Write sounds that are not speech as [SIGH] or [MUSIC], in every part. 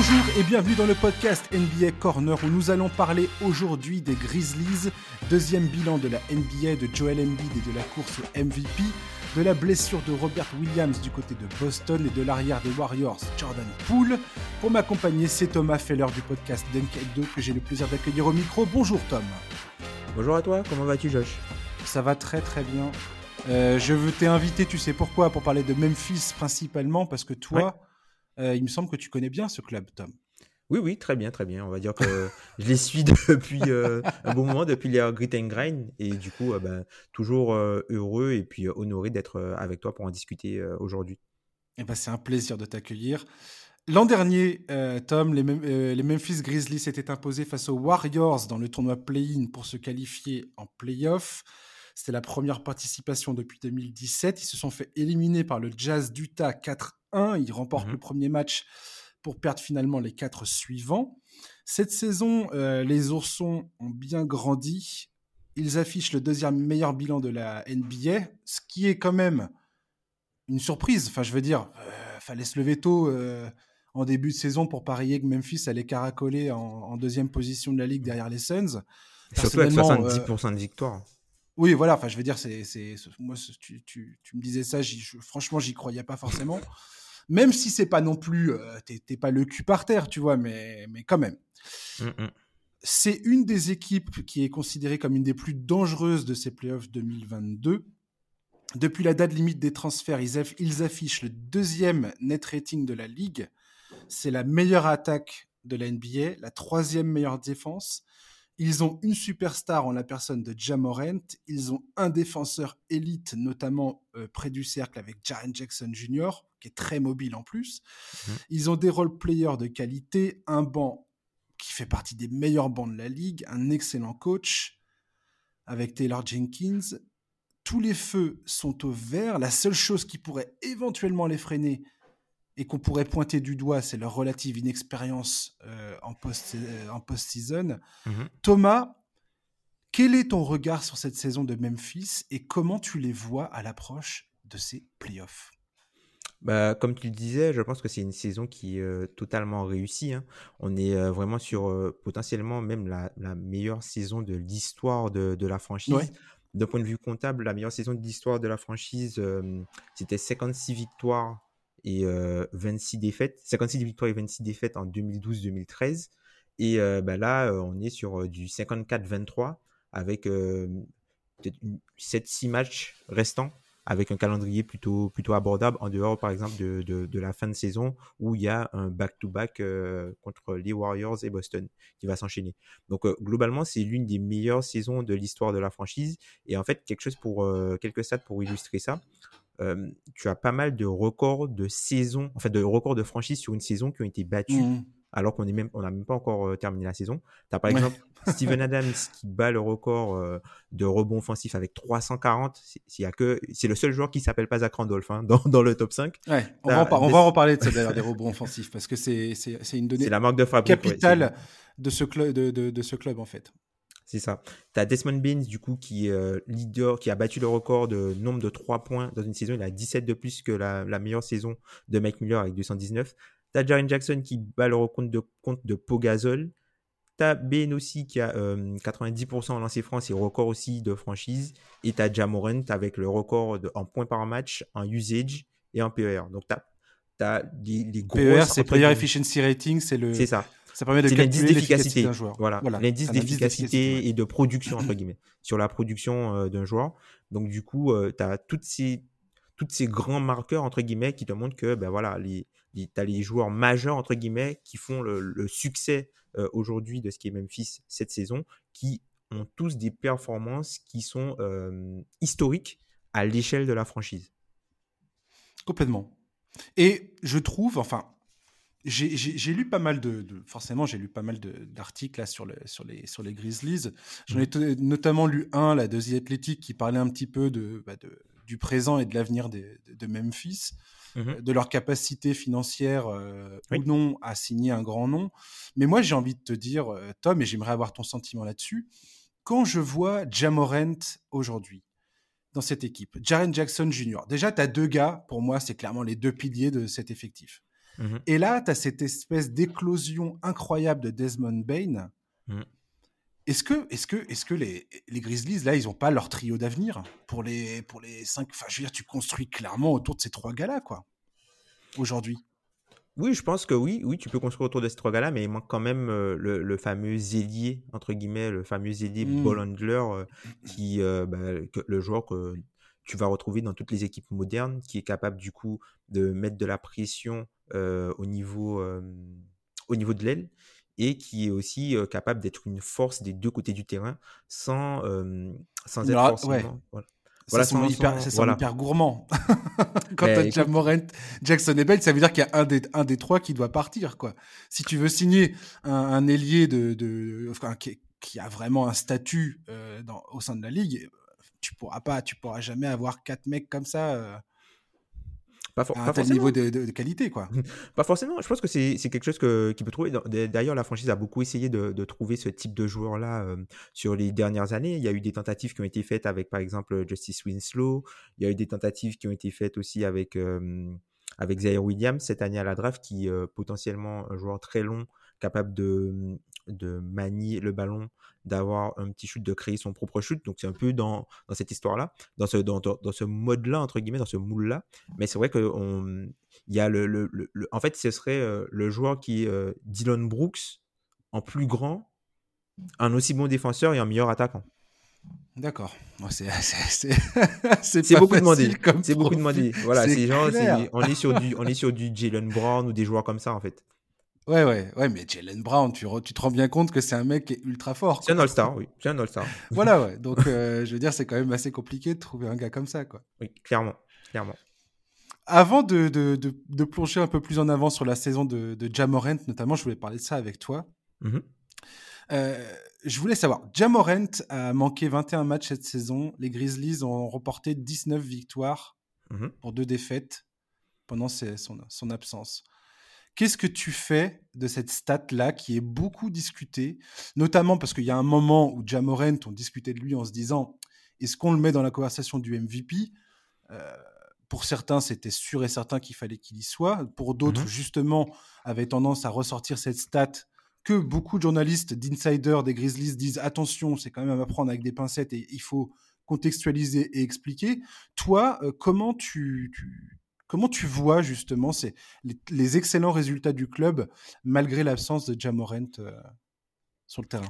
Bonjour et bienvenue dans le podcast NBA Corner où nous allons parler aujourd'hui des Grizzlies, deuxième bilan de la NBA de Joel Embiid et de la course au MVP, de la blessure de Robert Williams du côté de Boston et de l'arrière des Warriors Jordan Poole. Pour m'accompagner, c'est Thomas Feller du podcast Dunk 2 que j'ai le plaisir d'accueillir au micro. Bonjour Tom. Bonjour à toi, comment vas-tu Josh? Ça va très très bien. Euh, je veux t'inviter, tu sais pourquoi, pour parler de Memphis principalement, parce que toi, euh, il me semble que tu connais bien ce club, Tom. Oui, oui, très bien, très bien. On va dire que je les suis [LAUGHS] depuis euh, un bon moment, depuis les Grit and Grind. Et du coup, ben, toujours heureux et puis honoré d'être avec toi pour en discuter aujourd'hui. Eh ben, c'est un plaisir de t'accueillir. L'an dernier, Tom, les, les, Memphis Grizzlies s'étaient imposés face aux Warriors dans le tournoi play-in pour se qualifier en play-off. C'était la première participation depuis 2017. Ils se sont fait éliminer par le Jazz d'Utah 4-1. Ils remportent mmh le premier match pour perdre finalement les quatre suivants. Cette saison, euh, les Oursons ont bien grandi. Ils affichent le deuxième meilleur bilan de la NBA, ce qui est quand même une surprise. Enfin, je veux dire, euh, fallait se lever tôt euh, en début de saison pour parier que Memphis allait caracoler en, deuxième position de la ligue derrière les Suns. Surtout avec 70% de victoire. Oui, voilà. Enfin, je veux dire, c'est, c'est, moi, tu, tu, tu, me disais ça. Je, franchement, j'y croyais pas forcément. même si c'est pas non plus, euh, t'es, pas le cul par terre, tu vois, mais, mais quand même. Mmh, mmh. C'est une des équipes qui est considérée comme une des plus dangereuses de ces playoffs 2022. Depuis la date limite des transferts, ils, ils affichent le deuxième net rating de la ligue. C'est la meilleure attaque de la NBA, la troisième meilleure défense ils ont une superstar en la personne de Jamorant. Ils ont un défenseur élite, notamment euh, près du cercle avec Jaren Jackson Jr., qui est très mobile en plus. Mhm. Ils ont des role-players de qualité, un banc qui fait partie des meilleurs bancs de la ligue, un excellent coach avec Taylor Jenkins. Tous les feux sont au vert. La seule chose qui pourrait éventuellement les freiner, et qu'on pourrait pointer du doigt, c'est leur relative inexpérience euh, en post-season. Post mmh Thomas, quel est ton regard sur cette saison de Memphis et comment tu les vois à l'approche de ces playoffs? Bah, comme tu le disais, je pense que c'est une saison qui est euh, totalement réussie. Hein. On est euh, vraiment sur potentiellement même la, meilleure saison de l'histoire de, de, la franchise. D'un point de vue comptable, la meilleure saison de l'histoire de la franchise, c'était 56 victoires et 26 défaites, 56 victoires et 26 défaites en 2012-2013. Et bah là, on est sur du 54-23 avec peut-être 7-6 matchs restants avec un calendrier plutôt, plutôt abordable en dehors, par exemple, de, de, la fin de saison où il y a un back-to-back contre les Warriors et Boston qui va s'enchaîner. Donc, globalement, c'est l'une des meilleures saisons de l'histoire de la franchise. Et en fait, quelque chose pour, quelques stats pour illustrer ça tu as pas mal de records de saison, en fait, de records de franchise sur une saison qui ont été battus. Mmh. Alors qu'on n'a même, pas encore terminé la saison. Tu as par exemple [LAUGHS] Steven Adams qui bat le record de rebond offensif avec 340. C'est, que, c'est le seul joueur qui s'appelle pas Zach Randolph hein, [LAUGHS] dans, dans, le top 5. Ouais, on, va en, on va en reparler de ça d'ailleurs, des [LAUGHS] rebonds offensifs, parce que c'est, une donnée c'est la marque de capitale de, ce de, de, ce club en fait. C'est ça. Tu as Desmond Baines, du coup, qui est euh, leader, qui a battu le record de nombre de 3 points dans une saison. Il a 17 de plus que la, meilleure saison de Mike Muller avec 219. Tu as Jaren Jackson qui bat le record de, compte de Pogazol. Tu as Ben aussi qui a 90% euh, en lancer franc, c'est record aussi de franchise. Et tu as Jamorant avec le record en points par match, en usage et en PER. Donc tu as, les, gros. PER, c'est Player Efficiency Rating, c'est le. C'est ça. Ça permet de l'indice d'efficacité d'un joueur. Voilà, l'indice d'efficacité et de production entre [CLEARS THROAT] guillemets sur la production euh, d'un joueur. Donc du coup, euh, tu as toutes ces toutes ces grands marqueurs entre guillemets qui te montrent que ben voilà, les, tu as les joueurs majeurs entre guillemets qui font le, succès euh, aujourd'hui de ce qui est Memphis cette saison, qui ont tous des performances qui sont historiques à l'échelle de la franchise. Complètement. Et je trouve, enfin, j'ai lu pas mal de, forcément j'ai lu pas mal d'articles sur, le, sur, les, sur les Grizzlies. J'en ai mmh. notamment lu un, la de The Athletic, qui parlait un petit peu de, bah, de du présent et de l'avenir de, de, Memphis, mmh euh, de leur capacité financière euh, ou non à signer un grand nom. Mais moi j'ai envie de te dire, euh, Tom, et j'aimerais avoir ton sentiment là-dessus, quand je vois Jamorant aujourd'hui dans cette équipe, Jaren Jackson Jr., déjà tu as deux gars, pour moi c'est clairement les deux piliers de cet effectif. Mmh Et là, tu as cette espèce d'éclosion incroyable de Desmond Bain. Mmh. Est-ce que, est-ce que, est-ce que les, les Grizzlies, là, ils n'ont pas leur trio d'avenir pour les, pour les cinq Enfin, je veux dire, tu construis clairement autour de ces trois gars-là, quoi, aujourd'hui? Oui, je pense que oui, oui, tu peux construire autour de ces trois gars-là, mais il manque quand même euh, le, fameux zélier, entre guillemets, le fameux zélier mmh. ball handler, euh, qui, euh, bah, le joueur que tu vas retrouver dans toutes les équipes modernes, qui est capable du coup de mettre de la pression au, niveau, au niveau de l'aile et qui est aussi capable d'être une force des deux côtés du terrain sans, sans être forcément. Voilà. ça, hyper, hyper gourmand. [LAUGHS] Quand tu as Jamorant, Jackson et Bell, ça veut dire qu'il y a un des, un des trois qui doit partir. Quoi. Si tu veux signer un, ailier de, de qui, a vraiment un statut dans, au sein de la ligue, tu pourras pas, tu pourras jamais avoir quatre mecs comme ça pas, pas niveau de, qualité, quoi. [LAUGHS] pas forcément. Je pense que c'est quelque chose que, qui peut trouver. D'ailleurs, la franchise a beaucoup essayé de, trouver ce type de joueur-là euh, sur les dernières années. Il y a eu des tentatives qui ont été faites avec, par exemple, Justice Winslow. Il y a eu des tentatives qui ont été faites aussi avec, euh, avec Zaire Williams cette année à la draft, qui est euh, potentiellement un joueur très long, capable de, de manier le ballon d'avoir un petit shoot, de créer son propre shoot. Donc, c'est un peu dans, dans cette histoire-là, dans ce, dans, dans, ce mode-là, entre guillemets, dans ce moule-là. Mais c'est vrai qu'il y a le, le, En fait, ce serait euh, le joueur qui est euh, Dylan Brooks en plus grand, un aussi bon défenseur et un meilleur attaquant. D'accord. [LAUGHS] c'est beaucoup demandé. C'est beaucoup demandé. Voilà, on est sur du, on est sur du Jalen Brown ou des joueurs comme ça en fait. Ouais, ouais, ouais, mais Jalen Brown, tu, tu te rends bien compte que c'est un mec qui est ultra fort. C'est un All-Star, oui. C'est un All-Star. [LAUGHS] voilà, ouais. Donc, euh, je veux dire, c'est quand même assez compliqué de trouver un gars comme ça, quoi. Oui, clairement. clairement. Avant de, de, de, plonger un peu plus en avant sur la saison de, de Jamorant, notamment, je voulais parler de ça avec toi. Mm-hmm. Euh, je voulais savoir, Jamorant a manqué 21 matchs cette saison. Les Grizzlies ont remporté 19 victoires mm-hmm. pour deux défaites pendant son, son absence. Qu'est-ce que tu fais de cette stat-là qui est beaucoup discutée, notamment parce qu'il y a un moment où Jamorent, on discutait de lui en se disant est-ce qu'on le met dans la conversation du MVP euh, Pour certains, c'était sûr et certain qu'il fallait qu'il y soit. Pour d'autres, mmh justement, avaient tendance à ressortir cette stat que beaucoup de journalistes, d'insiders des Grizzlies disent attention, c'est quand même à prendre avec des pincettes et il faut contextualiser et expliquer. Toi, euh, comment tu, Comment tu vois justement ces, les, excellents résultats du club malgré l'absence de Jamorent euh, sur le terrain?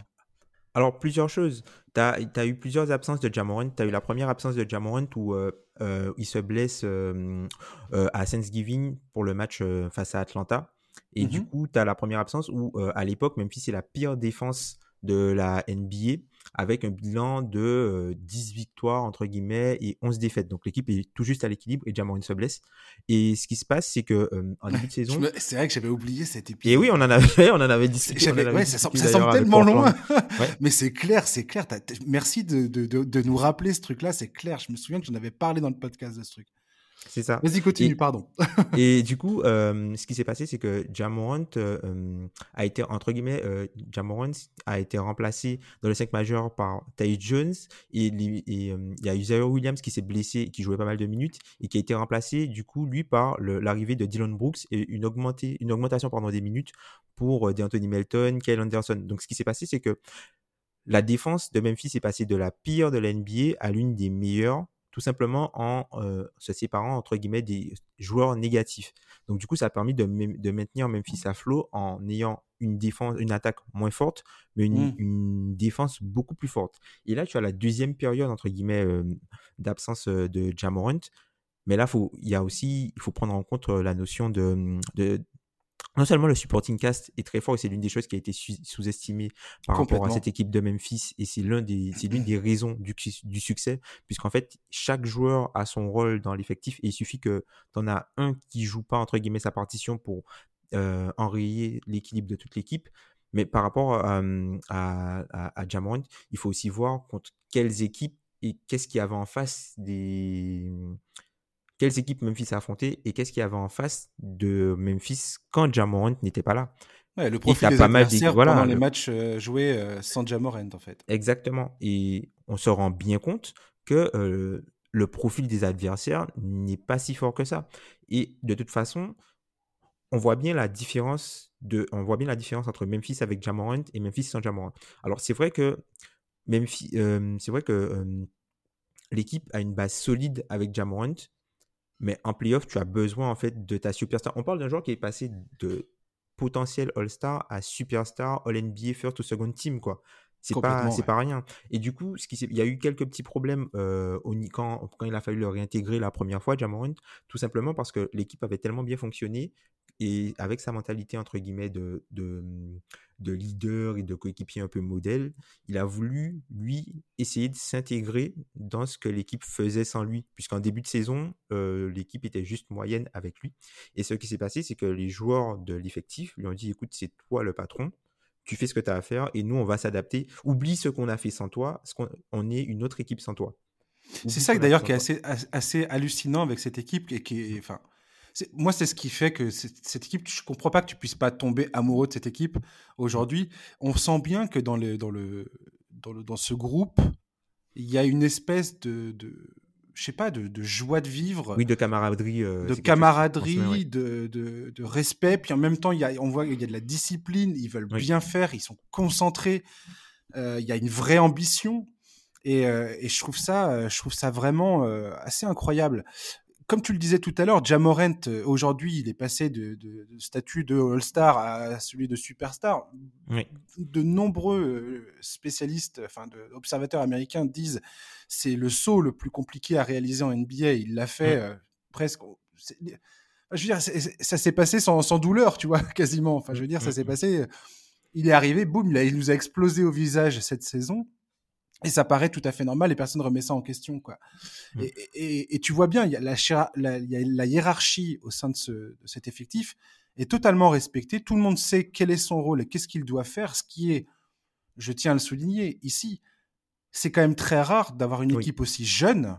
Alors, plusieurs choses. Tu as, eu plusieurs absences de Jamorant. Tu as eu la première absence de Jamorant où euh, euh, il se blesse à Thanksgiving pour le match face à Atlanta. Et du mmh coup, tu as la première absence où, à l'époque, même si c'est la pire défense de la NBA, avec un bilan de 10 victoires entre guillemets et 11 défaites. Donc l'équipe est tout juste à l'équilibre et Jamorin se blesse. Et ce qui se passe, c'est que en début de [LAUGHS] saison, c'est vrai que j'avais oublié cet épisode. Et oui, on en avait, [LAUGHS] on en avait discuté. ouais, ça, semble, tellement loin. [LAUGHS] Mais c'est clair, c'est clair. Merci de, de, de, nous rappeler ce truc-là. C'est clair. Je me souviens que j'en avais parlé dans le podcast de ce truc. C'est ça. Vas-y, continue, pardon. [LAUGHS] et du coup, euh, ce qui s'est passé, c'est que Jamorant euh, a été, entre guillemets, euh, Jamorant a été remplacé dans le 5 majeur par Ty Jones. Et, il y a Isaiah Williams qui s'est blessé, qui jouait pas mal de minutes, et qui a été remplacé, du coup, lui, par l'arrivée de Dylan Brooks et une, augmentée, une augmentation pendant des minutes pour D'Anthony Melton, Kyle Anderson. Donc, ce qui s'est passé, c'est que la défense de Memphis est passée de la pire de la NBA à l'une des meilleures tout simplement en euh, se séparant entre guillemets des joueurs négatifs. Donc du coup, ça a permis de, de maintenir Memphis à flot en ayant une défense, une attaque moins forte, mais une, mmh. défense beaucoup plus forte. Et là, tu as la deuxième période entre guillemets euh, d'absence euh, de Jamorant. Mais là, faut, il y a aussi, il faut prendre en compte la notion de, de, non seulement le supporting cast est très fort et c'est l'une des choses qui a été sous-estimée par rapport à cette équipe de Memphis et c'est l'un des c'est l'une des raisons du, du succès puisqu'en fait chaque joueur a son rôle dans l'effectif et il suffit que tu en as un qui joue pas entre guillemets sa partition pour euh, enrayer l'équilibre de toute l'équipe. Mais par rapport à, à, à, il faut aussi voir contre quelles équipes et qu'est-ce qu'il y avait en face des quelles équipes Memphis a affronté et qu'est-ce qu'il y avait en face de Memphis quand Jamorant n'était pas là. Ouais, le profil des pas mal voilà, pendant les matchs euh, joués euh, sans Jamorant en fait. Exactement. Et on se rend bien compte que euh, le profil des adversaires n'est pas si fort que ça. Et de toute façon, on voit bien la différence de, on voit bien la différence entre Memphis avec Jamorant et Memphis sans Jamorant. Alors c'est vrai que Memphis, euh, c'est vrai que euh, l'équipe a une base solide avec Jamorant, mais en playoff, tu as besoin en fait de ta superstar. On parle d'un joueur qui est passé de potentiel All-Star à superstar All-NBA First ou Second Team quoi. C'est pas, rien. Et du coup, ce qui il y a eu quelques petits problèmes euh, au, quand, quand il a fallu le réintégrer la première fois, Jamorant, tout simplement parce que l'équipe avait tellement bien fonctionné et avec sa mentalité, entre guillemets, de, de, de leader et de coéquipier un peu modèle, il a voulu, lui, essayer de s'intégrer dans ce que l'équipe faisait sans lui. Puisqu'en début de saison, euh, l'équipe était juste moyenne avec lui. Et ce qui s'est passé, c'est que les joueurs de l'effectif lui ont dit, écoute, c'est toi le patron, tu fais ce que tu as à faire et nous, on va s'adapter. Oublie ce qu'on a fait sans toi, on, on est une autre équipe sans toi. C'est ça d'ailleurs qui est assez, assez hallucinant avec cette équipe et qui est, enfin, moi, c'est ce qui fait que cette équipe, je comprends pas que tu puisses pas tomber amoureux de cette équipe aujourd'hui. On sent bien que dans, le, dans, le, dans, le, dans ce groupe, il y a une espèce de, de je sais pas, de, de, joie de vivre. Oui, de camaraderie. Euh, de camaraderie, de, de, de, respect. Puis en même temps, il y a, on voit qu'il y a de la discipline. Ils veulent bien faire. Ils sont concentrés. Euh, il y a une vraie ambition. Et, euh, et, je trouve ça, je trouve ça vraiment assez incroyable comme tu le disais tout à l'heure, Jamorent, euh, aujourd'hui, il est passé de, statut de All-Star à celui de Superstar. De nombreux euh, spécialistes, enfin, de, observateurs américains disent c'est le saut le plus compliqué à réaliser en NBA. Il l'a fait euh, presque. Je veux dire, ça s'est passé sans, douleur, tu vois, [LAUGHS] quasiment. Enfin, je veux dire, ça s'est passé. Il est arrivé, boum, il nous a explosé au visage cette saison. Et ça paraît tout à fait normal et personne ne remet ça en question. Quoi. Mmh. Et, tu vois bien, il y, a la, hiérarchie au sein de, ce, cet effectif est totalement respectée. Tout le monde sait quel est son rôle et qu'est-ce qu'il doit faire. Ce qui est, je tiens à le souligner ici, c'est quand même très rare d'avoir une équipe aussi jeune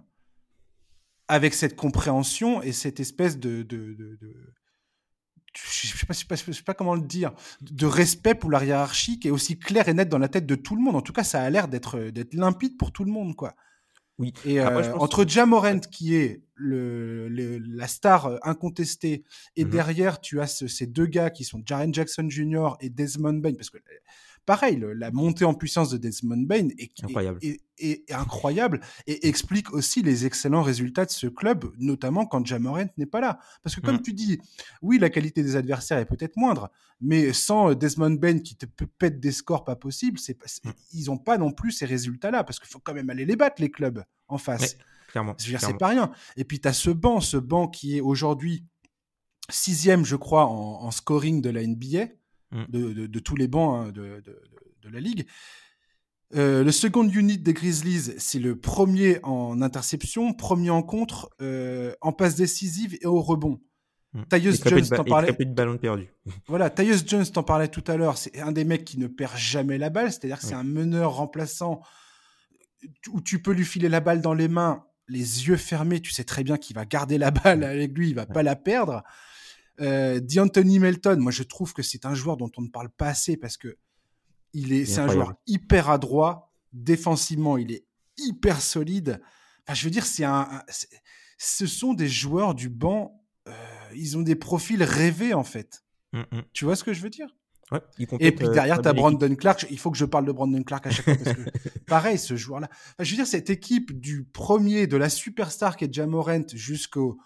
avec cette compréhension et cette espèce de, de je sais pas, sais sais pas comment le dire, de respect pour la hiérarchie qui est aussi claire et nette dans la tête de tout le monde. En tout cas, ça a l'air d'être d'être limpide pour tout le monde, quoi. Oui. Et euh, entre Jamorant qui est le, la star euh, incontestée et mmh derrière tu as ces deux gars qui sont Jaren Jackson Jr. et Desmond Bain parce que pareil, la montée en puissance de Desmond Bain est incroyable. Est, incroyable et explique aussi les excellents résultats de ce club, notamment quand Jamorant n'est pas là. Parce que comme mm. tu dis, oui, la qualité des adversaires est peut-être moindre, mais sans Desmond Bain qui te pète des scores pas possibles, c'est, mm. ils n'ont pas non plus ces résultats-là, parce qu'il faut quand même aller les battre, les clubs, en face. clairement. Je veux dire, c'est pas rien. Et puis, tu as ce banc, ce banc qui est aujourd'hui sixième, je crois, en scoring de la NBA. Mmh. de, tous les bancs hein, de, la ligue. Euh, le second unit des Grizzlies, c'est le premier en interception, premier en contre, euh, en passe décisive et au rebond. Mmh. Tyus Jones, t'en parlais. de ballon perdu. [LAUGHS] voilà, Tyus Jones, t'en parlais tout à l'heure. C'est un des mecs qui ne perd jamais la balle, c'est-à-dire que c'est un meneur remplaçant où tu peux lui filer la balle dans les mains, les yeux fermés, tu sais très bien qu'il va garder la balle avec lui, il va pas la perdre. Euh, D'Anthony Melton, moi je trouve que c'est un joueur dont on ne parle pas assez parce que il est, c'est un joueur hyper adroit défensivement, il est hyper solide. Enfin, je veux dire, c'est un, ce sont des joueurs du banc. Euh, ils ont des profils rêvés en fait. Mm, mm. Tu vois ce que je veux dire? Ouais, Et puis derrière, tu as Brandon Clark. Il faut que je parle de Brandon Clark à chaque fois parce que [LAUGHS] pareil, ce joueur-là. je veux dire, cette équipe du premier, de la superstar qui est Jamorant jusqu'au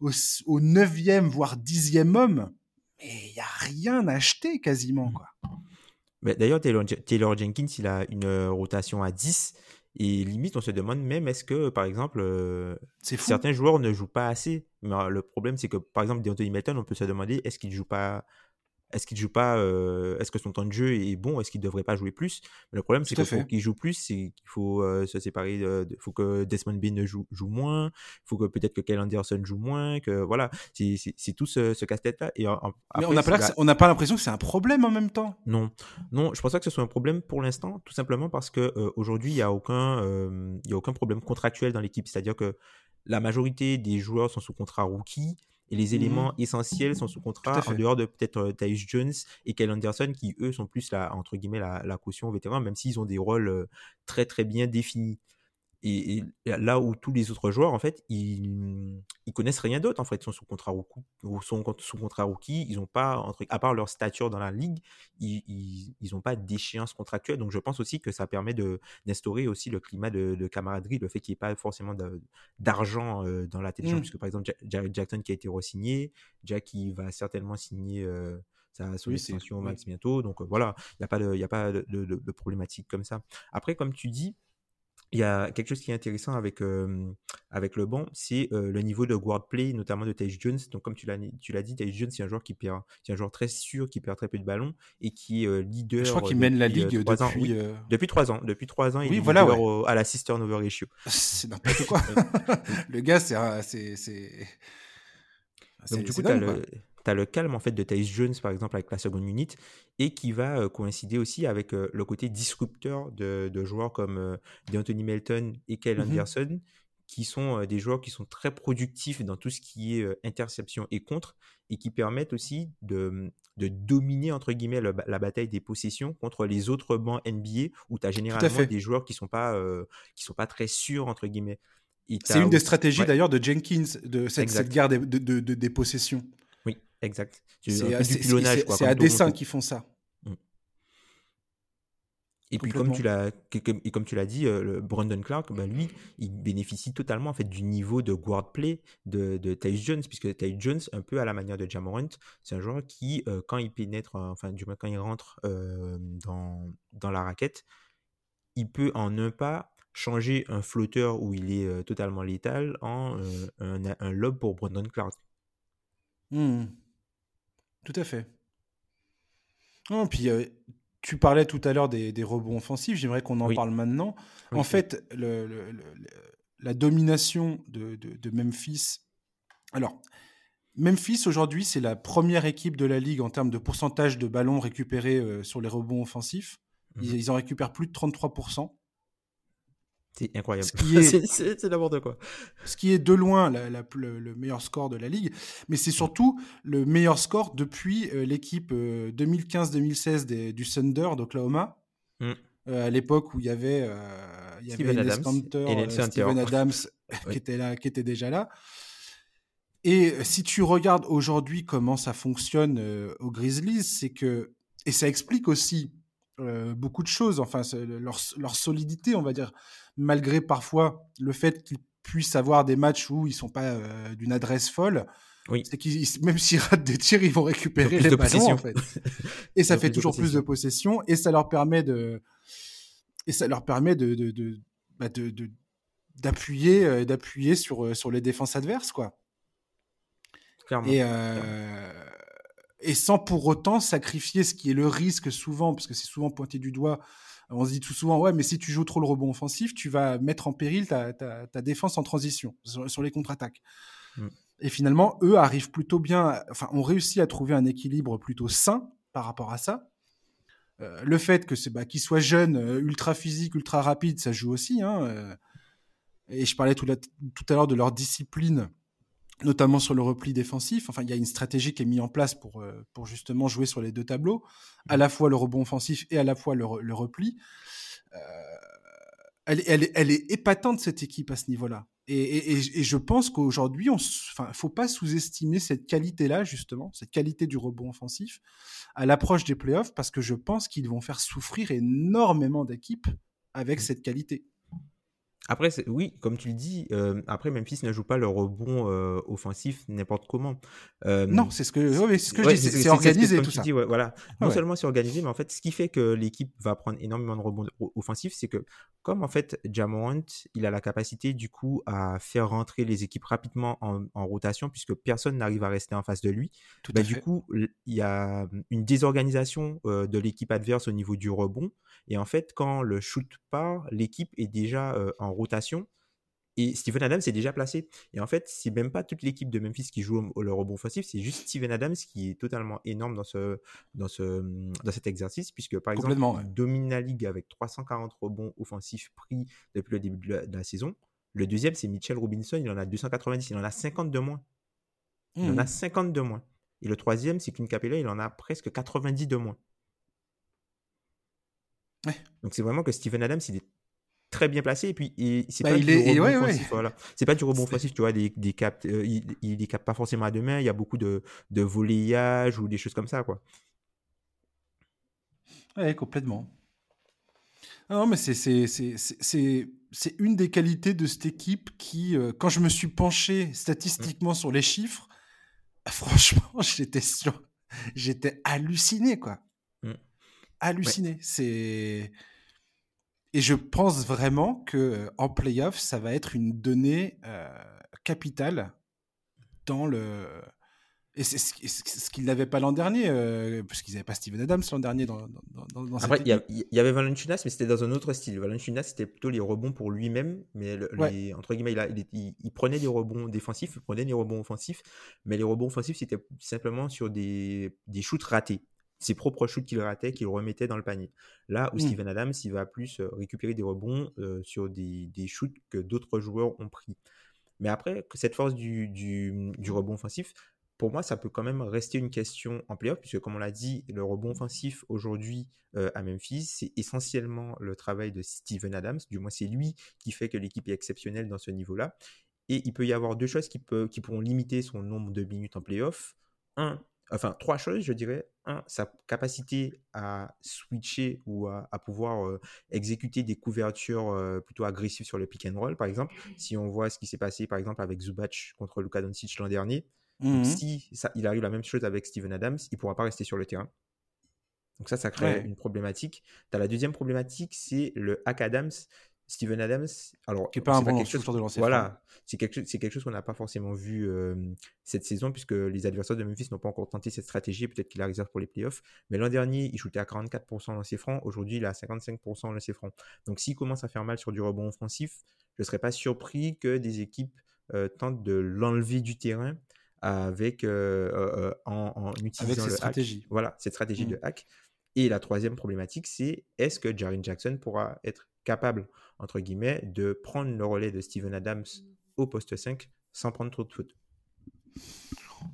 au, neuvième, voire dixième homme, mais il n'y a rien acheté quasiment. Quoi. Mais d'ailleurs, Taylor, Jenkins, il a une euh, rotation à 10. Et limite, on se demande même est-ce que, par exemple, euh, certains joueurs ne jouent pas assez? Mais euh, le problème, c'est que, par exemple, D'Anthony Melton, on peut se demander est-ce qu'il ne joue pas est-ce qu'il joue pas euh, Est-ce que son temps de jeu est bon Est-ce qu'il devrait pas jouer plus? Mais le problème, c'est qu'il qu'il joue plus, c'est qu'il faut euh, se séparer. Il faut que Desmond Bain joue, joue moins. Il faut que peut-être que Kyle Anderson joue moins. Que voilà, c'est tout ce, casse-tête là. Et Mais on n'a pas, pas l'impression que c'est un problème en même temps. Non, non, je pense pas que ce soit un problème pour l'instant, tout simplement parce que euh, aujourd'hui, il y a aucun, il y a aucun problème contractuel dans l'équipe. C'est-à-dire que la majorité des joueurs sont sous contrat rookie et les mmh éléments essentiels sont sous contrat en dehors de peut-être euh, Tyus Jones et Kyle Anderson qui eux sont plus la entre guillemets la, la caution vétéran même s'ils ont des rôles euh, très très bien définis et, là où tous les autres joueurs, en fait, ils, ils connaissent rien d'autre. En fait, ils sont sous contrat rookie, sont sous contrat rookie. Ils n'ont pas, entre, à part leur stature dans la ligue, ils n'ont pas d'échéance contractuelle. Donc, je pense aussi que ça permet d'instaurer aussi le climat de, camaraderie, le fait qu'il n'y ait pas forcément d'argent euh, dans la télévision, mmh. puisque par exemple, Jared Jackson qui a été re-signé, Jack qui va certainement signer. Euh, sa sollicitation au max bientôt. Donc euh, voilà, il n'y a pas, de, y a pas de, problématique comme ça. Après, comme tu dis, il y a quelque chose qui est intéressant avec, avec le banc, c'est le niveau de guard play, notamment de Tage Jones. Donc, comme tu l'as, tu l'as dit, Tage Jones, c'est un joueur qui perd, c'est un joueur très sûr, qui perd très peu de ballons et qui est leader. Je crois qu'il mène la ligue depuis. Ans. depuis trois ans. Depuis trois ans, il est voilà, leader à la turnover ratio. C'est n'importe quoi. [LAUGHS] le gars, c'est. c'est, Donc, du coup, tu as le tu as le calme en fait de Tyus Jones par exemple avec la seconde unit et qui va euh, coïncider aussi avec euh, le côté disrupteur de, joueurs comme euh, D'Anthony Melton et Kyle mmh Anderson qui sont des joueurs qui sont très productifs dans tout ce qui est interception et contre et qui permettent aussi de, de dominer entre guillemets la bataille des possessions contre les autres bancs NBA où tu as généralement des joueurs qui sont pas qui sont pas très sûrs entre guillemets. C'est une des stratégies d'ailleurs de Jenkins de cette, cette de, des possessions. Exact. C'est à dessein qu'ils font ça. Mm. Et puis comme tu l'as et comme tu l'as dit, euh, le Brandon Clark, bah, lui, il bénéficie totalement en fait du niveau de guard play de, de Tyus Jones, puisque Tyus Jones, un peu à la manière de Jamorant, c'est un joueur qui, euh, quand il pénètre, euh, enfin du moins quand il rentre dans, dans la raquette, il peut en un pas changer un flotteur où il est totalement létal en un, un, lob pour Brandon Clark. Mmh. Tout à fait. Non, puis euh, tu parlais tout à l'heure des, rebonds offensifs, j'aimerais qu'on en parle maintenant. en fait, la domination de, Memphis. Alors, Memphis aujourd'hui, c'est la première équipe de la ligue en termes de pourcentage de ballons récupérés euh, sur les rebonds offensifs. Ils, ils, en récupèrent plus de 33%. C'est incroyable. [LAUGHS] c'est n'importe quoi. Ce qui est de loin le, meilleur score de la ligue, mais c'est surtout le meilleur score depuis euh, l'équipe 2015-2016 euh, du Thunder d'Oklahoma. Mm. Euh, à l'époque où il y avait, il y avait Adams, Steven Adams [LAUGHS] qui, était là, qui était déjà là. Et si tu regardes aujourd'hui comment ça fonctionne aux Grizzlies, c'est que, et ça explique aussi beaucoup de choses, enfin leur, leur, solidité, on va dire malgré parfois le fait qu'ils puissent avoir des matchs où ils sont pas euh, d'une adresse folle. Oui. C'est qu'ils, même s'ils ratent des tirs, ils vont récupérer les ballons, en fait. [LAUGHS] Et ça fait toujours plus de possession, et ça leur permet de, et ça leur permet de, de, de, bah, d'appuyer, euh, d'appuyer sur, euh, sur les défenses adverses, quoi. Et, et sans pour autant sacrifier ce qui est le risque souvent, parce que c'est souvent pointé du doigt on se dit tout souvent, ouais, mais si tu joues trop le rebond offensif, tu vas mettre en péril ta, défense en transition sur, les contre-attaques. Mm. Et finalement, eux arrivent plutôt bien, enfin, ont réussi à trouver un équilibre plutôt sain par rapport à ça. Euh, le fait que c'est bah, qu'ils soient jeunes, euh, ultra physiques, ultra rapides, ça joue aussi. Hein, euh. et je parlais tout, tout à l'heure de leur discipline notamment sur le repli défensif. Enfin, il y a une stratégie qui est mise en place pour, euh, pour justement jouer sur les deux tableaux, à la fois le rebond offensif et à la fois le, repli. Euh, elle, elle, elle, est épatante, cette équipe, à ce niveau-là. Et, et, je pense qu'aujourd'hui, il ne faut pas sous-estimer cette qualité-là, justement, cette qualité du rebond offensif à l'approche des playoffs, parce que je pense qu'ils vont faire souffrir énormément d'équipes avec mmh. cette qualité. Après, oui, comme tu le dis, euh, après Memphis ne joue pas le rebond euh, offensif n'importe comment. Euh, non, c'est ce que, ce que je dis, c'est organisé tout ça. Dis, voilà. Ah non seulement c'est organisé, mais en fait, ce qui fait que l'équipe va prendre énormément de rebonds offensifs, c'est que comme en fait Jamorant, il a la capacité du coup à faire rentrer les équipes rapidement en, rotation, puisque personne n'arrive à rester en face de lui. Tout bah, du coup, il y a une désorganisation de l'équipe adverse au niveau du rebond, et en fait, quand le shoot part, l'équipe est déjà en rotation. Et Steven Adams est déjà placé. Et en fait, c'est même pas toute l'équipe de Memphis qui joue le rebond offensif, c'est juste Steven Adams qui est totalement énorme dans, ce, dans, ce, dans cet exercice, puisque par exemple, il domine la ligue avec 340 rebonds offensifs pris depuis le début de la, saison. Le deuxième, c'est Mitchell Robinson, il en a 290, il en a 50 de moins. Il en a 50 mmh. de moins. Et le troisième, c'est qu'une Capella, il en a presque 90 de moins. Donc c'est vraiment que Steven Adams, il est très bien placé et puis c'est bah, pas, du rebond offensif, voilà. c'est pas du rebond offensif tu vois des, des euh, il, il capte pas forcément à deux mains il y a beaucoup de, de volleyage ou des choses comme ça quoi. Ouais complètement. Non mais c'est c'est une des qualités de cette équipe qui euh, quand je me suis penché statistiquement sur les chiffres [LAUGHS] franchement j'étais j'étais halluciné quoi. Mmh. halluciné. C'est et je pense vraiment que euh, en playoff, ça va être une donnée euh, capitale dans le. Et c'est ce qu'ils n'avaient pas l'an dernier, euh, parce qu'ils n'avaient pas Steven Adams l'an dernier dans, dans, dans Après, il y, avait Valanciunas, mais c'était dans un autre style. Valanciunas, c'était plutôt les rebonds pour lui-même, mais entre guillemets, il, il, prenait des rebonds défensifs, il prenait des rebonds offensifs, mais les rebonds offensifs, c'était simplement sur des, des shoots ratés ses propres shoots qu'il ratait, qu'il remettait dans le panier. Là où mmh. Steven Adams, il va plus euh, récupérer des rebonds euh, sur des, des, shoots que d'autres joueurs ont pris. Mais après, cette force du, du, du, rebond offensif, pour moi, ça peut quand même rester une question en playoff, puisque comme on l'a dit, le rebond offensif aujourd'hui euh, à Memphis, c'est essentiellement le travail de Steven Adams. Du moins, c'est lui qui fait que l'équipe est exceptionnelle dans ce niveau-là. Et il peut y avoir deux choses qui, peut, qui pourront limiter son nombre de minutes en playoff. Un, enfin trois choses, je dirais. Un, sa capacité à switcher ou à, pouvoir euh, exécuter des couvertures euh, plutôt agressives sur le pick and roll, par exemple. Si on voit ce qui s'est passé, par exemple, avec Zubac contre Luka Doncic l'an dernier, mmh si ça, il arrive la même chose avec Steven Adams, il ne pourra pas rester sur le terrain. Donc ça, ça crée une problématique. As la deuxième problématique, c'est le hack Adams. Steven Adams, alors qui pas un bon quelque chose, de lancer Voilà, c'est quelque, quelque, chose qu'on n'a pas forcément vu euh, cette saison puisque les adversaires de Memphis n'ont pas encore tenté cette stratégie. Peut-être qu'il la réserve pour les playoffs. Mais l'an dernier, il shootait à 44% dans ses francs. Aujourd'hui, il est à 55% dans ses francs. Donc, s'il commence à faire mal sur du rebond offensif, je ne serais pas surpris que des équipes euh, tentent de l'enlever du terrain avec euh, en, utilisant cette stratégie. Voilà, cette stratégie de mmh. hack. Et la troisième problématique, c'est est-ce que Jaren Jackson pourra être capable, entre guillemets, de prendre le relais de Steven Adams au poste 5 sans prendre trop de fautes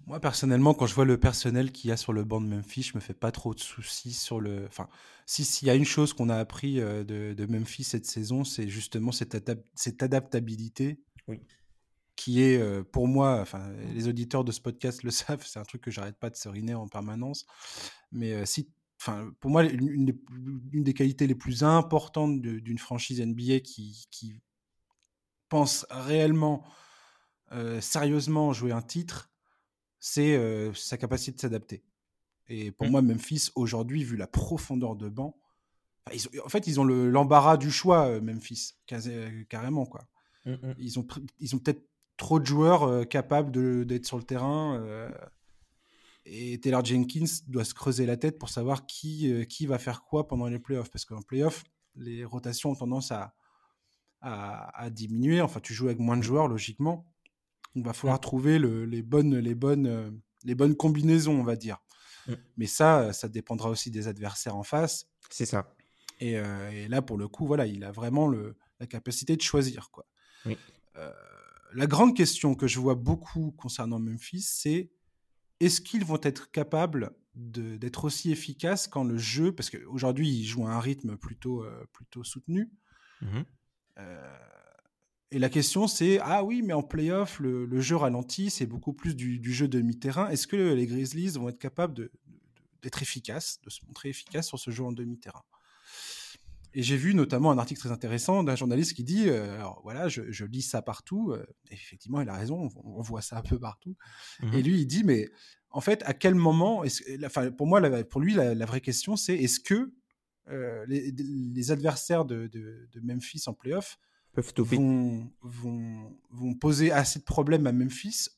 moi, personnellement, quand je vois le personnel qu'il y a sur le banc de Memphis, je me fais pas trop de soucis sur le. Enfin, s'il y a une chose qu'on a appris euh, de, Memphis cette saison, c'est justement cette, cette adaptabilité. Oui. Qui est, euh, pour moi, enfin, les auditeurs de ce podcast le [LAUGHS] savent, c'est un truc que j'arrête pas de seriner en permanence. Mais euh, si enfin, pour moi, une, des qualités les plus importantes d'une franchise NBA qui, qui pense réellement, euh, sérieusement jouer un titre, c'est euh, sa capacité de s'adapter. Et pour mmh. moi, Memphis, aujourd'hui, vu la profondeur de banc, en fait, ils ont l'embarras du choix, euh, Memphis, carrément. Quoi. Mmh, mmh. Ils ont, ils ont peut-être trop de joueurs capables d'être sur le terrain. Et Taylor Jenkins doit se creuser la tête pour savoir qui, euh, qui va faire quoi pendant les playoffs. Parce qu'en playoffs, les rotations ont tendance à, à, diminuer. Enfin, tu joues avec moins de joueurs, logiquement. Il va falloir trouver les, bonnes, les, bonnes, euh, les bonnes combinaisons, on va dire. Mm. Mais ça, ça dépendra aussi des adversaires en face. C'est ça. Et, euh, et, là, pour le coup, voilà, il a vraiment le, la capacité de choisir. Quoi. la grande question que je vois beaucoup concernant Memphis, c'est est-ce qu'ils vont être capables d'être aussi efficaces quand le jeu, parce qu'aujourd'hui ils jouent à un rythme plutôt, euh, plutôt soutenu. Mmh euh, et la question c'est ah oui mais en playoff le, le jeu ralentit, c'est beaucoup plus du, du jeu demi-terrain. Est-ce que les Grizzlies vont être capables d'être efficaces, de se montrer efficaces sur ce jeu en demi-terrain? Et j'ai vu notamment un article très intéressant d'un journaliste qui dit, euh, alors voilà, je, je, lis ça partout. Euh, effectivement, il a raison, on, voit ça un peu partout. Mmh et lui, il dit, mais en fait, à quel moment, enfin, pour moi, pour lui, la, vraie question, c'est est-ce que euh, les, les, adversaires de, de, de, Memphis en playoff peuvent vont, vont, vont, poser assez de problèmes à Memphis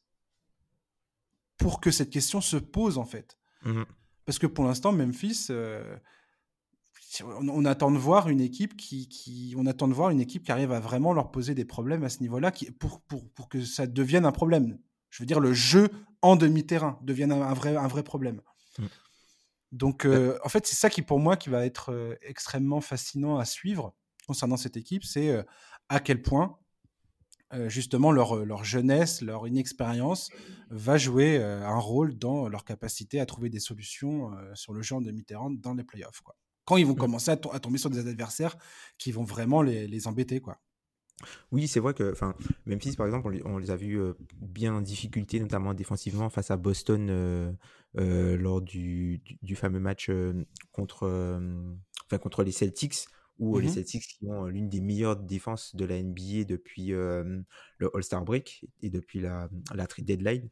pour que cette question se pose en fait. Mmh Parce que pour l'instant, Memphis, on, attend de voir une équipe qui, on attend de voir une équipe qui arrive à vraiment leur poser des problèmes à ce niveau-là, pour, pour, pour que ça devienne un problème. Je veux dire, le jeu en demi-terrain devienne un, vrai, un vrai problème. Mm. Donc, euh, en fait, c'est ça qui, pour moi, qui va être euh, extrêmement fascinant à suivre concernant cette équipe, c'est euh, à quel point, justement, leur, leur, jeunesse, leur inexpérience va jouer un rôle dans leur capacité à trouver des solutions sur le jeu en demi-terrain dans les playoffs. Quoi. Quand ils vont mmh. commencer à, tomber sur des adversaires qui vont vraiment les, embêter, quoi. Oui, c'est vrai que, Memphis, par exemple, on, les a vus bien en difficulté, notamment défensivement, face à Boston lors du, fameux match contre, contre les Celtics ou les mmh Celtics qui ont l'une des meilleures défenses de la NBA depuis le All-Star Break et depuis la, la trade deadline.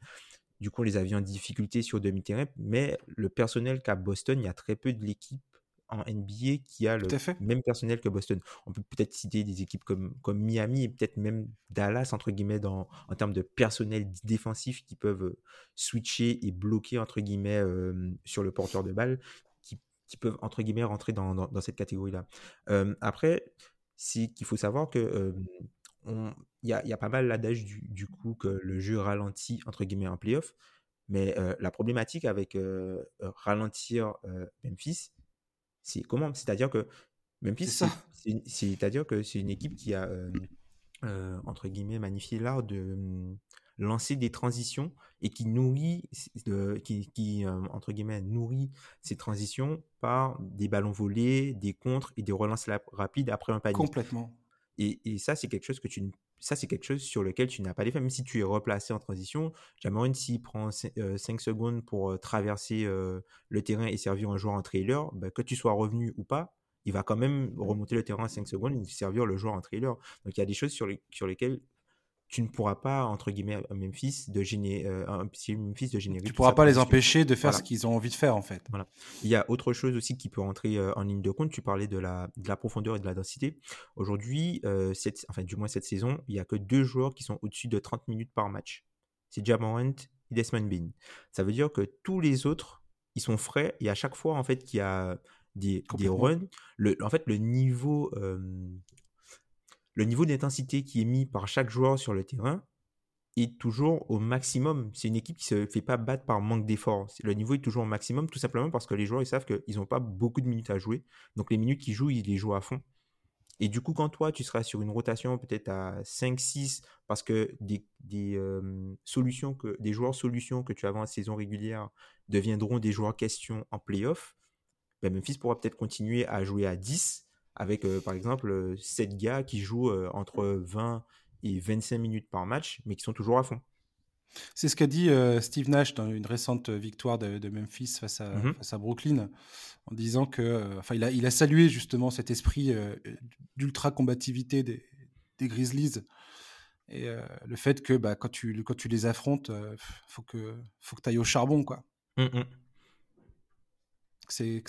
Du coup, on les a vus en difficulté sur demi-terrain, mais le personnel qu'à Boston, il y a très peu de l'équipe en NBA qui a le même personnel que Boston. On peut peut-être citer des équipes comme, comme Miami et peut-être même Dallas, entre guillemets, dans, en termes de personnel défensif qui peuvent switcher et bloquer, entre guillemets, sur le porteur de balle qui peuvent, entre guillemets, rentrer dans, dans, cette catégorie-là. après, c'est qu'il faut savoir que il y, a, y, a, pas mal l'adage du, du, coup que le jeu ralentit, entre guillemets, en playoff. Mais la problématique avec ralentir Memphis, c'est comment C'est-à-dire que Memphis, c'est-à-dire que c'est une équipe qui a, entre guillemets, magnifié l'art de lancer des transitions et qui nourrit, qui, qui euh, entre guillemets, nourrit ces transitions par des ballons volés, des contres et des relances rapides après un panier. Complètement. Et, ça, c'est quelque chose que tu ça, c'est quelque chose sur lequel tu n'as pas d'effet. Même si tu es replacé en transition, Jamoran, s'il prend 5 euh, secondes pour euh, traverser le terrain et servir un joueur en trailer, bah, que tu sois revenu ou pas, il va quand même remonter le terrain en 5 secondes et servir le joueur en trailer. Donc, il y a des choses sur, les, sur lesquelles tu ne pourras pas, entre guillemets, à Memphis, de générer, euh, Memphis de générer. Tu ne pourras pas les empêcher de faire ce qu'ils ont envie de faire, en fait. Voilà. Il y a autre chose aussi qui peut entrer euh, en ligne de compte. Tu parlais de la, de la profondeur et de la densité. Aujourd'hui, euh, enfin, du moins cette saison, il n'y a que deux joueurs qui sont au-dessus de 30 minutes par match. C'est Jamorant et Desmond Bean. Ça veut dire que tous les autres, ils sont frais et à chaque fois, en fait, qu'il y a des, des runs, le, en fait, le niveau le niveau d'intensité qui est mis par chaque joueur sur le terrain est toujours au maximum. C'est une équipe qui ne se fait pas battre par manque d'effort. Le niveau est toujours au maximum, tout simplement parce que les joueurs ils savent qu'ils n'ont pas beaucoup de minutes à jouer. Donc les minutes qu'ils jouent, ils les jouent à fond. Et du coup, quand toi, tu seras sur une rotation peut-être à 5-6, parce que des, euh, solutions que, des joueurs solutions que tu avais en saison régulière deviendront des joueurs questions en playoff, ben Memphis pourra peut-être continuer à jouer à 10 avec euh, par exemple 7 gars qui jouent euh, entre 20 et 25 minutes par match, mais qui sont toujours à fond. C'est ce qu'a dit euh, Steve Nash dans une récente victoire de, Memphis face à, mmh face à, Brooklyn, en disant que, enfin, il a, il a salué justement cet esprit d'ultra combativité des, des, Grizzlies et le fait que bah, quand, tu, quand tu les affrontes, il faut que, faut que tu ailles au charbon, quoi. Mmh c'est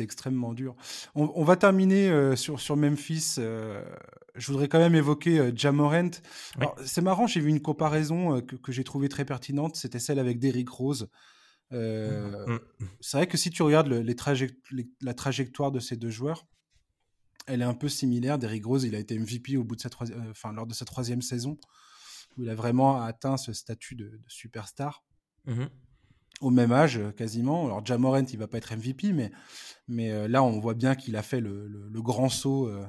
extrêmement dur. On, va terminer euh, sur, sur Memphis. Euh, je voudrais quand même évoquer euh, Jamorant. C'est marrant, j'ai vu une comparaison que, que j'ai trouvée très pertinente. C'était celle avec Derrick Rose. Mmh, mmh. C'est vrai que si tu regardes les la trajectoire de ces deux joueurs, elle est un peu similaire. Derrick Rose, il a été MVP au bout de sa enfin, lors de sa troisième saison, où il a vraiment atteint ce statut de, superstar. Au même âge quasiment. Alors Jamorant, il va pas être MVP, mais, mais euh, là, on voit bien qu'il a fait le, le, grand saut euh,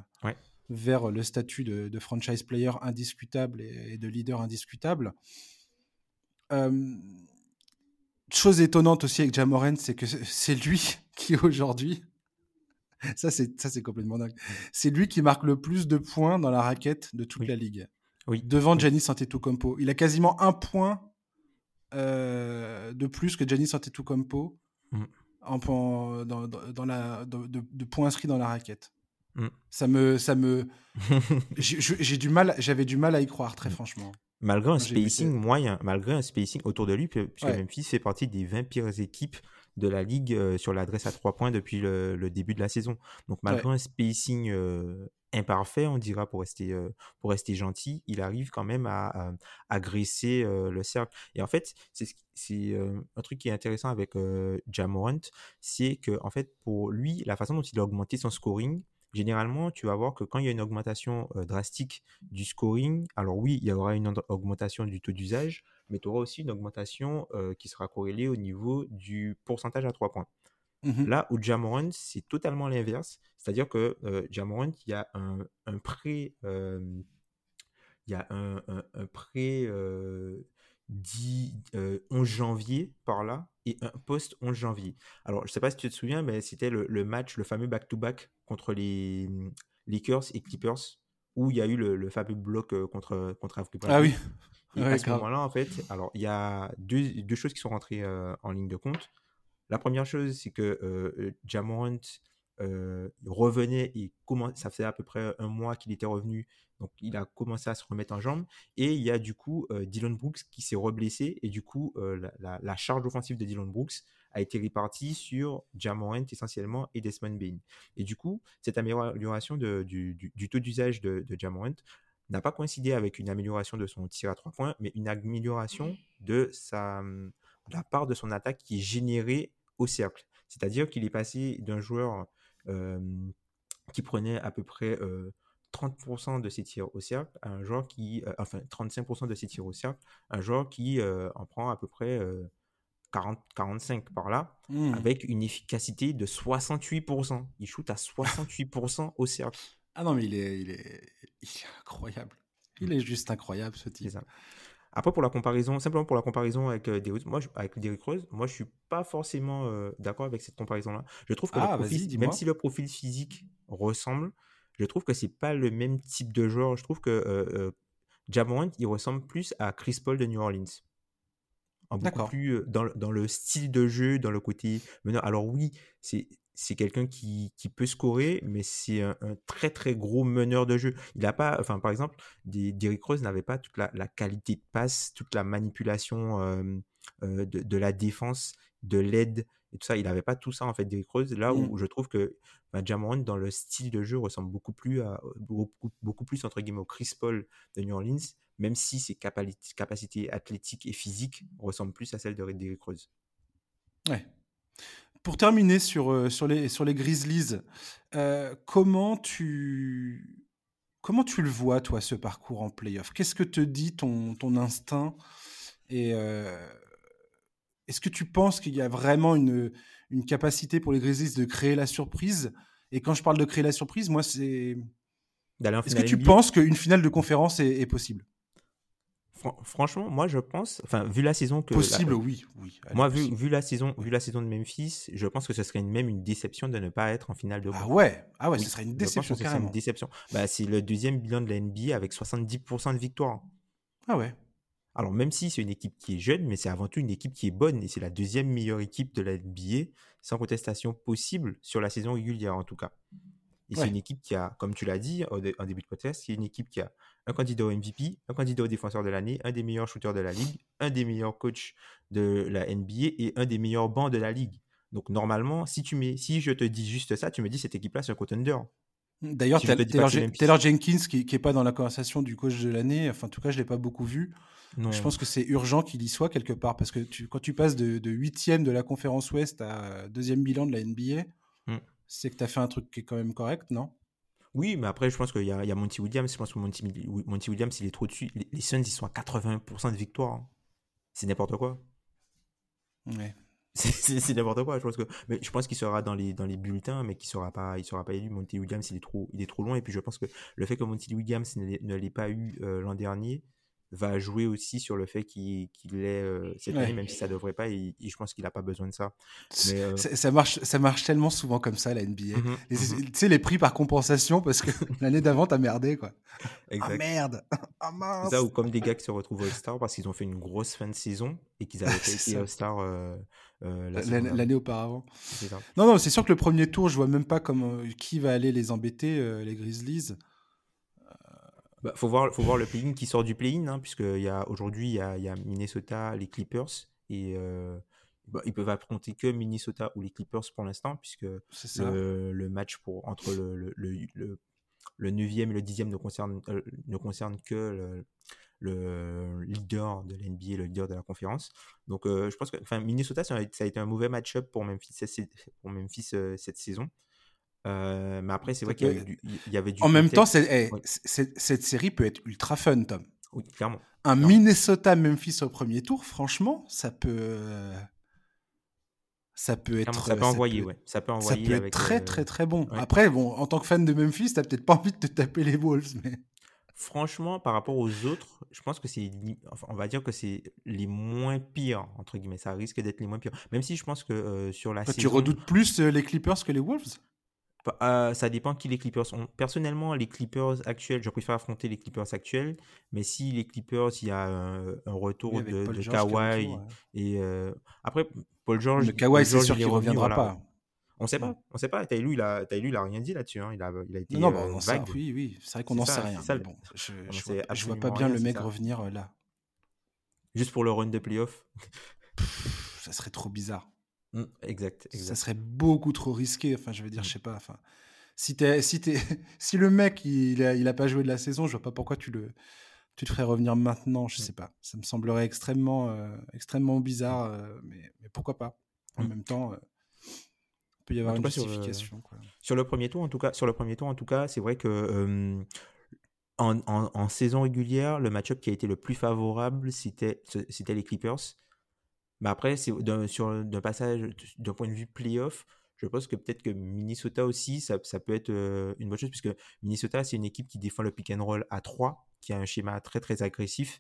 vers le statut de, franchise player indiscutable et, de leader indiscutable. Euh, chose étonnante aussi avec Jamorant, c'est que [LAUGHS] c'est lui [LAUGHS] qui aujourd'hui, [LAUGHS] ça c'est ça c'est complètement dingue, c'est lui qui marque le plus de points dans la raquette de toute la ligue. Oui. Devant Giannis Antetokounmpo, il a quasiment un point euh, de plus que Giannis Antetokounmpo mm. en, dans, dans, la, de, de, points inscrits dans la raquette. Mm. Ça me, ça me, [LAUGHS] j'ai du mal, j'avais du mal à y croire très mm. franchement. Malgré un spacing moyen, malgré un spacing autour de lui, puisque Memphis fait partie des 20 pires équipes de la ligue euh, sur l'adresse à 3 points depuis le, début de la saison. Donc malgré un spacing euh, imparfait, on dira pour rester, euh, pour rester gentil, il arrive quand même à, agresser le cercle. Et en fait, c'est un truc qui est intéressant avec Jamorant, c'est que en fait pour lui, la façon dont il a augmenté son scoring, généralement, tu vas voir que quand il y a une augmentation drastique du scoring, alors oui, il y aura une augmentation du taux d'usage, mais tu auras aussi une augmentation qui sera corrélée au niveau du pourcentage à 3 points. Mmh Là où Jamorant, c'est totalement l'inverse. C'est-à-dire que euh, Jamorant, il y a un, un pré. il y a un, un, pré. 10, 11 janvier par là et un post 11 janvier. Alors, je ne sais pas si tu te souviens, mais c'était le, match, le fameux back-to-back contre les mmh, Lakers et Clippers où il y a eu le, fameux bloc contre, contre Ah oui. Et à ce moment-là, en fait, alors il y a deux, deux, choses qui sont rentrées en ligne de compte. La première chose, c'est que euh, Jamorant revenait et ça faisait à peu près un mois qu'il était revenu donc, il a commencé à se remettre en jambe. Et il y a du coup Dylan Brooks qui s'est reblessé. Et du coup, la, charge offensive de Dylan Brooks a été répartie sur Jamorant essentiellement et Desmond Bain. Et du coup, cette amélioration du, taux d'usage de, de Jamorant n'a pas coïncidé avec une amélioration de son tir à trois points, mais une amélioration de, sa, mmh, la part de son attaque qui est générée au cercle. C'est-à-dire qu'il est passé d'un joueur qui prenait à peu près 30% de ses tirs au cercle, un joueur qui, euh, enfin 35% de ses tirs au cercle, un joueur qui en prend à peu près 40, euh, 45 par là, mmh. avec une efficacité de 68%. Il shoot à 68% au cercle. Ah non, mais il est, il est, incroyable. Il est juste incroyable ce type. Après, pour la comparaison, simplement pour la comparaison avec euh, moi, avec Derrick Rose, moi, je suis pas forcément d'accord avec cette comparaison-là. Je trouve que ah, même si le profil physique ressemble, je trouve que c'est pas le même type de joueur. Je trouve que euh, euh il ressemble plus à Chris Paul de New Orleans. beaucoup plus euh, dans, dans, le style de jeu, dans le côté meneur. Alors oui, c'est c'est quelqu'un qui, qui, peut scorer, mais c'est un, très très gros meneur de jeu. Il n'a pas, enfin par exemple, Derrick Rose n'avait pas toute la, la, qualité de passe, toute la manipulation euh, de, de, la défense, de l'aide et tout ça. Il n'avait pas tout ça en fait, Derrick Rose. Là où, mmh. je trouve que bah, dans le style de jeu ressemble beaucoup plus à beaucoup, beaucoup plus entre guillemets au Chris Paul de New Orleans, même si ses capacités athlétiques et physiques ressemblent plus à celles de Derrick Rose. Ouais. Pour terminer sur, euh, sur, les, sur les Grizzlies, euh, comment tu comment tu le vois toi ce parcours en playoff? Qu'est-ce que te dit ton, ton instinct? Et euh, est-ce que tu penses qu'il y a vraiment une, une capacité pour les Grizzlies de créer la surprise? Et quand je parle de créer la surprise, moi, c'est. Est-ce que tu penses qu'une finale de conférence est, possible? Franchement, moi je pense, enfin vu la saison que possible, oui, oui. Moi vu, vu, la saison, vu la saison de Memphis, je pense que ce serait même une déception de ne pas être en finale de. Ah ouais, ah ouais, ce serait une déception carrément. une déception. Bah, c'est le deuxième bilan de la NBA avec 70% de victoire. Ah ouais. Alors, même si c'est une équipe qui est jeune, mais c'est avant tout une équipe qui est bonne et c'est la deuxième meilleure équipe de la NBA, sans contestation possible sur la saison régulière en tout cas. Et c'est une équipe qui a, comme tu l'as dit en début de podcast, c'est une équipe qui a un candidat au MVP, un candidat au défenseur de l'année, un des meilleurs shooters de la ligue, un des meilleurs coachs de la NBA et un des meilleurs bancs de la ligue. Donc normalement, si tu mets, si je te dis juste ça, tu me dis cette équipe-là c'est un contender. D'ailleurs, Taylor, Jenkins, qui n'est pas dans la conversation du coach de l'année, enfin, en tout cas, je ne l'ai pas beaucoup vu. Je pense que c'est urgent qu'il y soit quelque part, parce que tu, quand tu passes de, de 8 de la conférence Ouest à deuxième bilan de la NBA, mm. c'est que tu as fait un truc qui est quand même correct, non? Oui, mais après, je pense qu'il y, y, a Monty Williams. Je pense que Monty, Monty Williams, il est trop dessus. Les, Suns, ils sont à 80% de victoire. Hein. C'est n'importe quoi. Ouais. [LAUGHS] C'est n'importe quoi. Je pense que, mais je pense qu'il sera dans les dans les bulletins, mais qu'il sera pas, il sera pas élu. Monty Williams, il est trop, il est trop loin. Et puis je pense que le fait que Monty Williams ne l'ait pas eu euh, l'an dernier va jouer aussi sur le fait qu'il l'ait euh, cette année, même si ça devrait pas. Et, je pense qu'il n'a pas besoin de ça. Euh, ça marche, ça marche tellement souvent comme ça la NBA. Mmh mmh tu sais les prix par compensation parce que [LAUGHS] l'année d'avant t'as merdé quoi. Ah merde. [LAUGHS] Ah mince. Ça ou comme des gars qui se retrouvent au Star parce qu'ils ont fait une grosse fin de saison et qu'ils avaient [LAUGHS] été au Star euh, l'année auparavant. Non, non, c'est sûr que le premier tour, je vois même pas comment, qui va aller les embêter, les Grizzlies. Bah, faut voir, faut voir le play-in qui sort du play-in, hein, puisque y a aujourd'hui il y a, y a, Minnesota, les Clippers et euh, bah, ils peuvent affronter que Minnesota ou les Clippers pour l'instant, puisque le, le, match pour entre le, le, le, le 9e et le 10e ne concerne, ne concerne que le, le leader de l'NBA, le leader de la conférence. Donc, euh, je pense que enfin, Minnesota, ça a, été un mauvais match-up pour Memphis, pour Memphis euh, cette saison. Euh, mais après, c'est vrai qu'il y, avait du. En même temps, eh, cette série peut être ultra fun, Tom. Oui, clairement. Un Minnesota-Memphis au premier tour, franchement, ça peut. Ça peut être. Ça peut envoyer, ouais. Ça peut envoyer. Ça peut être très, très, très bon. Après, bon, en tant que fan de Memphis, t'as peut-être pas envie de te taper les Wolves, mais. Franchement, par rapport aux autres, je pense que c'est, enfin, on va dire que c'est les moins pires entre guillemets. Ça risque d'être les moins pires. Même si je pense que euh, sur la saison... Tu redoutes plus euh, les Clippers que les Wolves? Bah, ça dépend qui les Clippers sont. Personnellement, les Clippers actuels, je préfère affronter les Clippers actuels. Mais si les Clippers, il y a un, retour de, de Kawhi et après Paul George, le Kawhi, c'est sûr qu'il reviendra pas. On sait pas, on sait pas. Taylor, il a, il a rien dit là-dessus. Hein. Il, a, il a été non, non, vague. oui, oui, c'est vrai qu'on n'en sait rien. bon, je, je, vois, pas bien le mec revenir là. Juste pour le run de playoff. ça serait trop bizarre. Mmh, exact, exact, Ça serait beaucoup trop risqué. Enfin, je veux dire, mmh. je sais pas. Enfin, si, es, si, es, [LAUGHS] si le mec il a, il a pas joué de la saison, je vois pas pourquoi tu le, tu te ferais revenir maintenant. Je mmh. sais pas. Ça me semblerait extrêmement, euh, extrêmement bizarre, euh, mais, mais, pourquoi pas. En même temps, euh, il peut y avoir une justification. Sur, sur, le premier tour, en tout cas, sur le premier tour, en tout cas, c'est vrai que en, en, en, saison régulière, le match-up qui a été le plus favorable, c'était les Clippers. Mais après, c'est sur d'un passage, d'un point de vue playoff, je pense que peut-être que Minnesota aussi, ça, ça peut être une bonne chose, puisque Minnesota, c'est une équipe qui défend le pick and roll à 3, qui a un schéma très très agressif.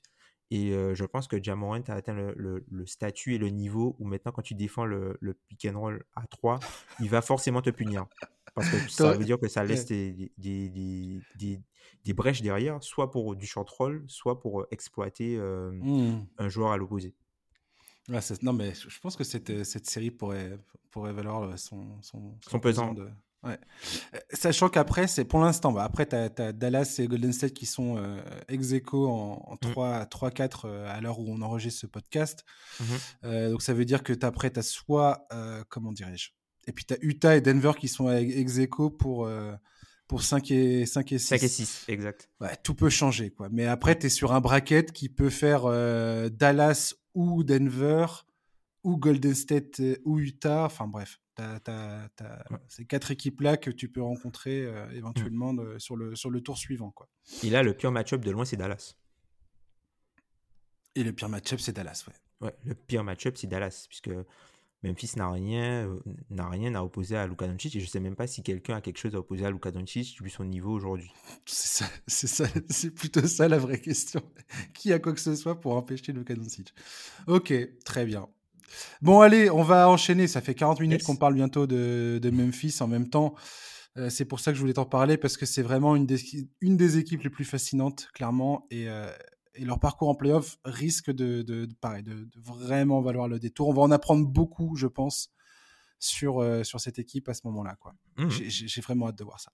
Et je pense que Jamorant a atteint le, le, statut et le niveau où maintenant, quand tu défends le, le, pick and roll à 3, il va forcément te punir. Parce que ça veut dire que ça laisse des, des, des, des, brèches derrière, soit pour du short roll, soit pour exploiter mmh. un joueur à l'opposé non, mais je pense que cette, euh, cette série pourrait, pourrait valoir euh, son, son, son, pesant. De... Ouais. Euh, sachant qu'après, c'est pour l'instant, bah après, tu as, Dallas et Golden State qui sont ex aequo en, 3-4 mmh. à l'heure où on enregistre ce podcast. Mmh donc ça veut dire que après, tu as soit, comment dirais-je? Et puis tu as Utah et Denver qui sont ex aequo pour pour 5 et, 5 et 6. 5 et 6, exact. Ouais, tout peut changer. Quoi. Mais après, tu es sur un bracket qui peut faire Dallas ou Denver, ou Golden State, euh, ou Utah. Enfin bref, tu as, ces quatre équipes-là que tu peux rencontrer euh, éventuellement mm. sur, le, sur le tour suivant. Quoi. Et là, le pire match-up de loin, c'est Dallas. Et le pire match-up, c'est Dallas, ouais. Ouais, le pire match-up, c'est Dallas, puisque Memphis n'a rien, euh, n'a rien à opposer à Luka Doncic et je sais même pas si quelqu'un a quelque chose à opposer à Luka Doncic vu son niveau aujourd'hui. C'est ça, [LAUGHS] c'est ça, c'est plutôt ça la vraie question. [LAUGHS] Qui a quoi que ce soit pour empêcher Luka Doncic? Ok, très bien. Bon allez, on va enchaîner. Ça fait 40 minutes qu'on parle bientôt de, Memphis en même temps. Euh, c'est pour ça que je voulais t'en parler parce que c'est vraiment une des, une des équipes les plus fascinantes, clairement. Et, euh, et leur parcours en playoff risque de, de, pareil, de, vraiment valoir le détour. On va en apprendre beaucoup, je pense, sur, euh, sur cette équipe à ce moment-là. quoi. Mmh j'ai vraiment hâte de voir ça.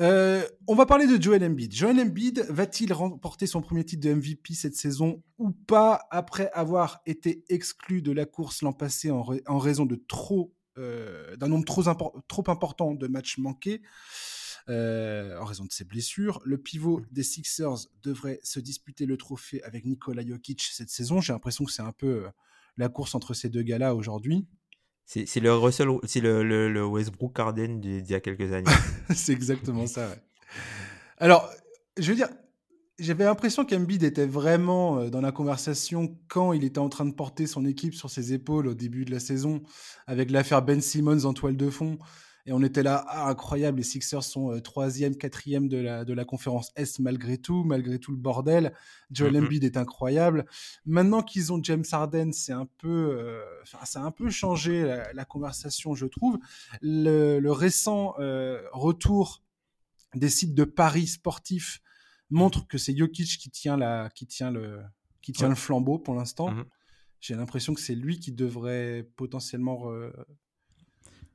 Euh, on va parler de Joel Embiid. Joel Embiid va-t-il remporter son premier titre de MVP cette saison ou pas après avoir été exclu de la course l'an passé en, en, raison de trop euh, d'un nombre trop, trop important de matchs manqués? Euh, en raison de ses blessures. Le pivot mmh. des Sixers devrait se disputer le trophée avec Nikola Jokic cette saison. J'ai l'impression que c'est un peu euh, la course entre ces deux gars-là aujourd'hui. C'est le Russell, c'est le, le, Westbrook Harden d'il y a quelques années. [LAUGHS] c'est exactement ça. Alors, je veux dire, j'avais l'impression qu'Embiid était vraiment euh, dans la conversation quand il était en train de porter son équipe sur ses épaules au début de la saison, avec l'affaire Ben Simmons en toile de fond. Et on était là, ah, incroyable, les Sixers sont euh, troisième, quatrième de la, de la conférence Est malgré tout, malgré tout le bordel. Joel mm-hmm. Embiid est incroyable. Maintenant qu'ils ont James Harden, c'est un peu, euh, ça a un peu changé la, conversation, je trouve. Le, récent euh, retour des sites de paris sportifs montre que c'est Jokic qui tient la, qui tient le, qui tient le flambeau pour l'instant. Mm-hmm. J'ai l'impression que c'est lui qui devrait potentiellement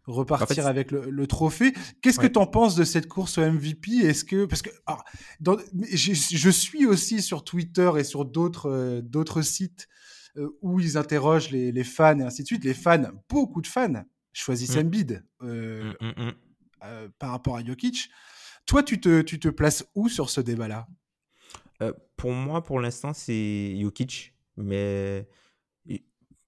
repartir avec le, trophée. Qu'est-ce que tu en penses de cette course au MVP Est-ce que parce que ah, je, suis aussi sur Twitter et sur d'autres euh, d'autres sites euh, où ils interrogent les, fans et ainsi de suite. Les fans, beaucoup de fans choisissent mmh. Embiid euh, mmh, mmh, par rapport à Jokic. Toi, tu te, tu te places où sur ce débat-là? Pour moi, pour l'instant, c'est Jokic, mais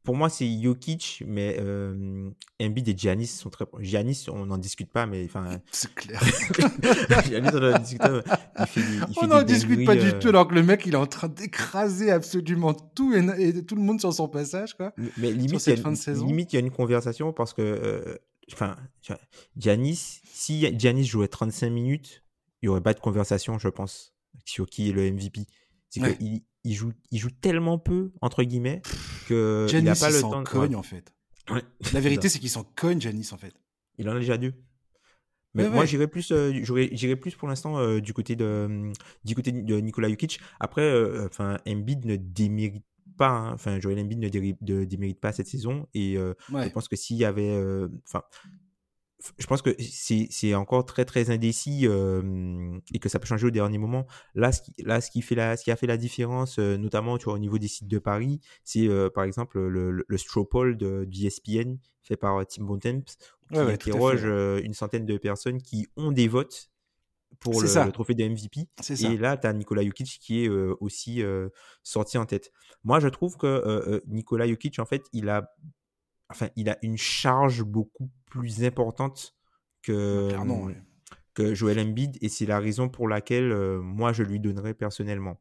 pour moi, c'est Jokic, mais euh, Embiid et Giannis sont très proches. Giannis, on n'en discute pas, mais enfin. [LAUGHS] C'est clair. [LAUGHS] Giannis, on n'en discute pas. Il fait on n'en discute pas du euh, tout, alors que le mec, il est en train d'écraser absolument tout et, tout le monde sur son passage, quoi. Mais, limite, il y, a, y une conversation parce que, euh, enfin, Giannis, si Giannis jouait 35 minutes, il n'y aurait pas de conversation, je pense. sur qui est le MVP. C'est qu'il il joue, il joue tellement peu, entre guillemets, que il n'a pas le temps. cogne, en fait. La vérité, [LAUGHS] c'est qu'il s'en cogne, Janis, en fait. Il en a déjà deux. Mais moi, j'irais plus, euh, plus pour l'instant euh, du côté de, du côté de Nikola Jokic. Après, euh, enfin, Embiid ne démérite pas. Hein. Enfin, Joel Embiid ne, démérite pas cette saison. Et je pense que s'il y avait, enfin, je pense que c'est encore très très indécis et que ça peut changer au dernier moment. Là, ce qui, là, ce qui, fait la, ce qui a fait la différence, notamment tu vois, au niveau des sites de Paris, c'est par exemple le, le, le de, du ESPN fait par Tim Bontemps, qui interroge une centaine de personnes qui ont des votes pour le, trophée de MVP. Et là, tu as Nikola Jokic qui est aussi sorti en tête. Moi, je trouve que Nikola Jokic, en fait, il a enfin, il a une charge beaucoup plus importante que, mmh, que Joel Embiid et c'est la raison pour laquelle euh, moi je lui donnerais personnellement.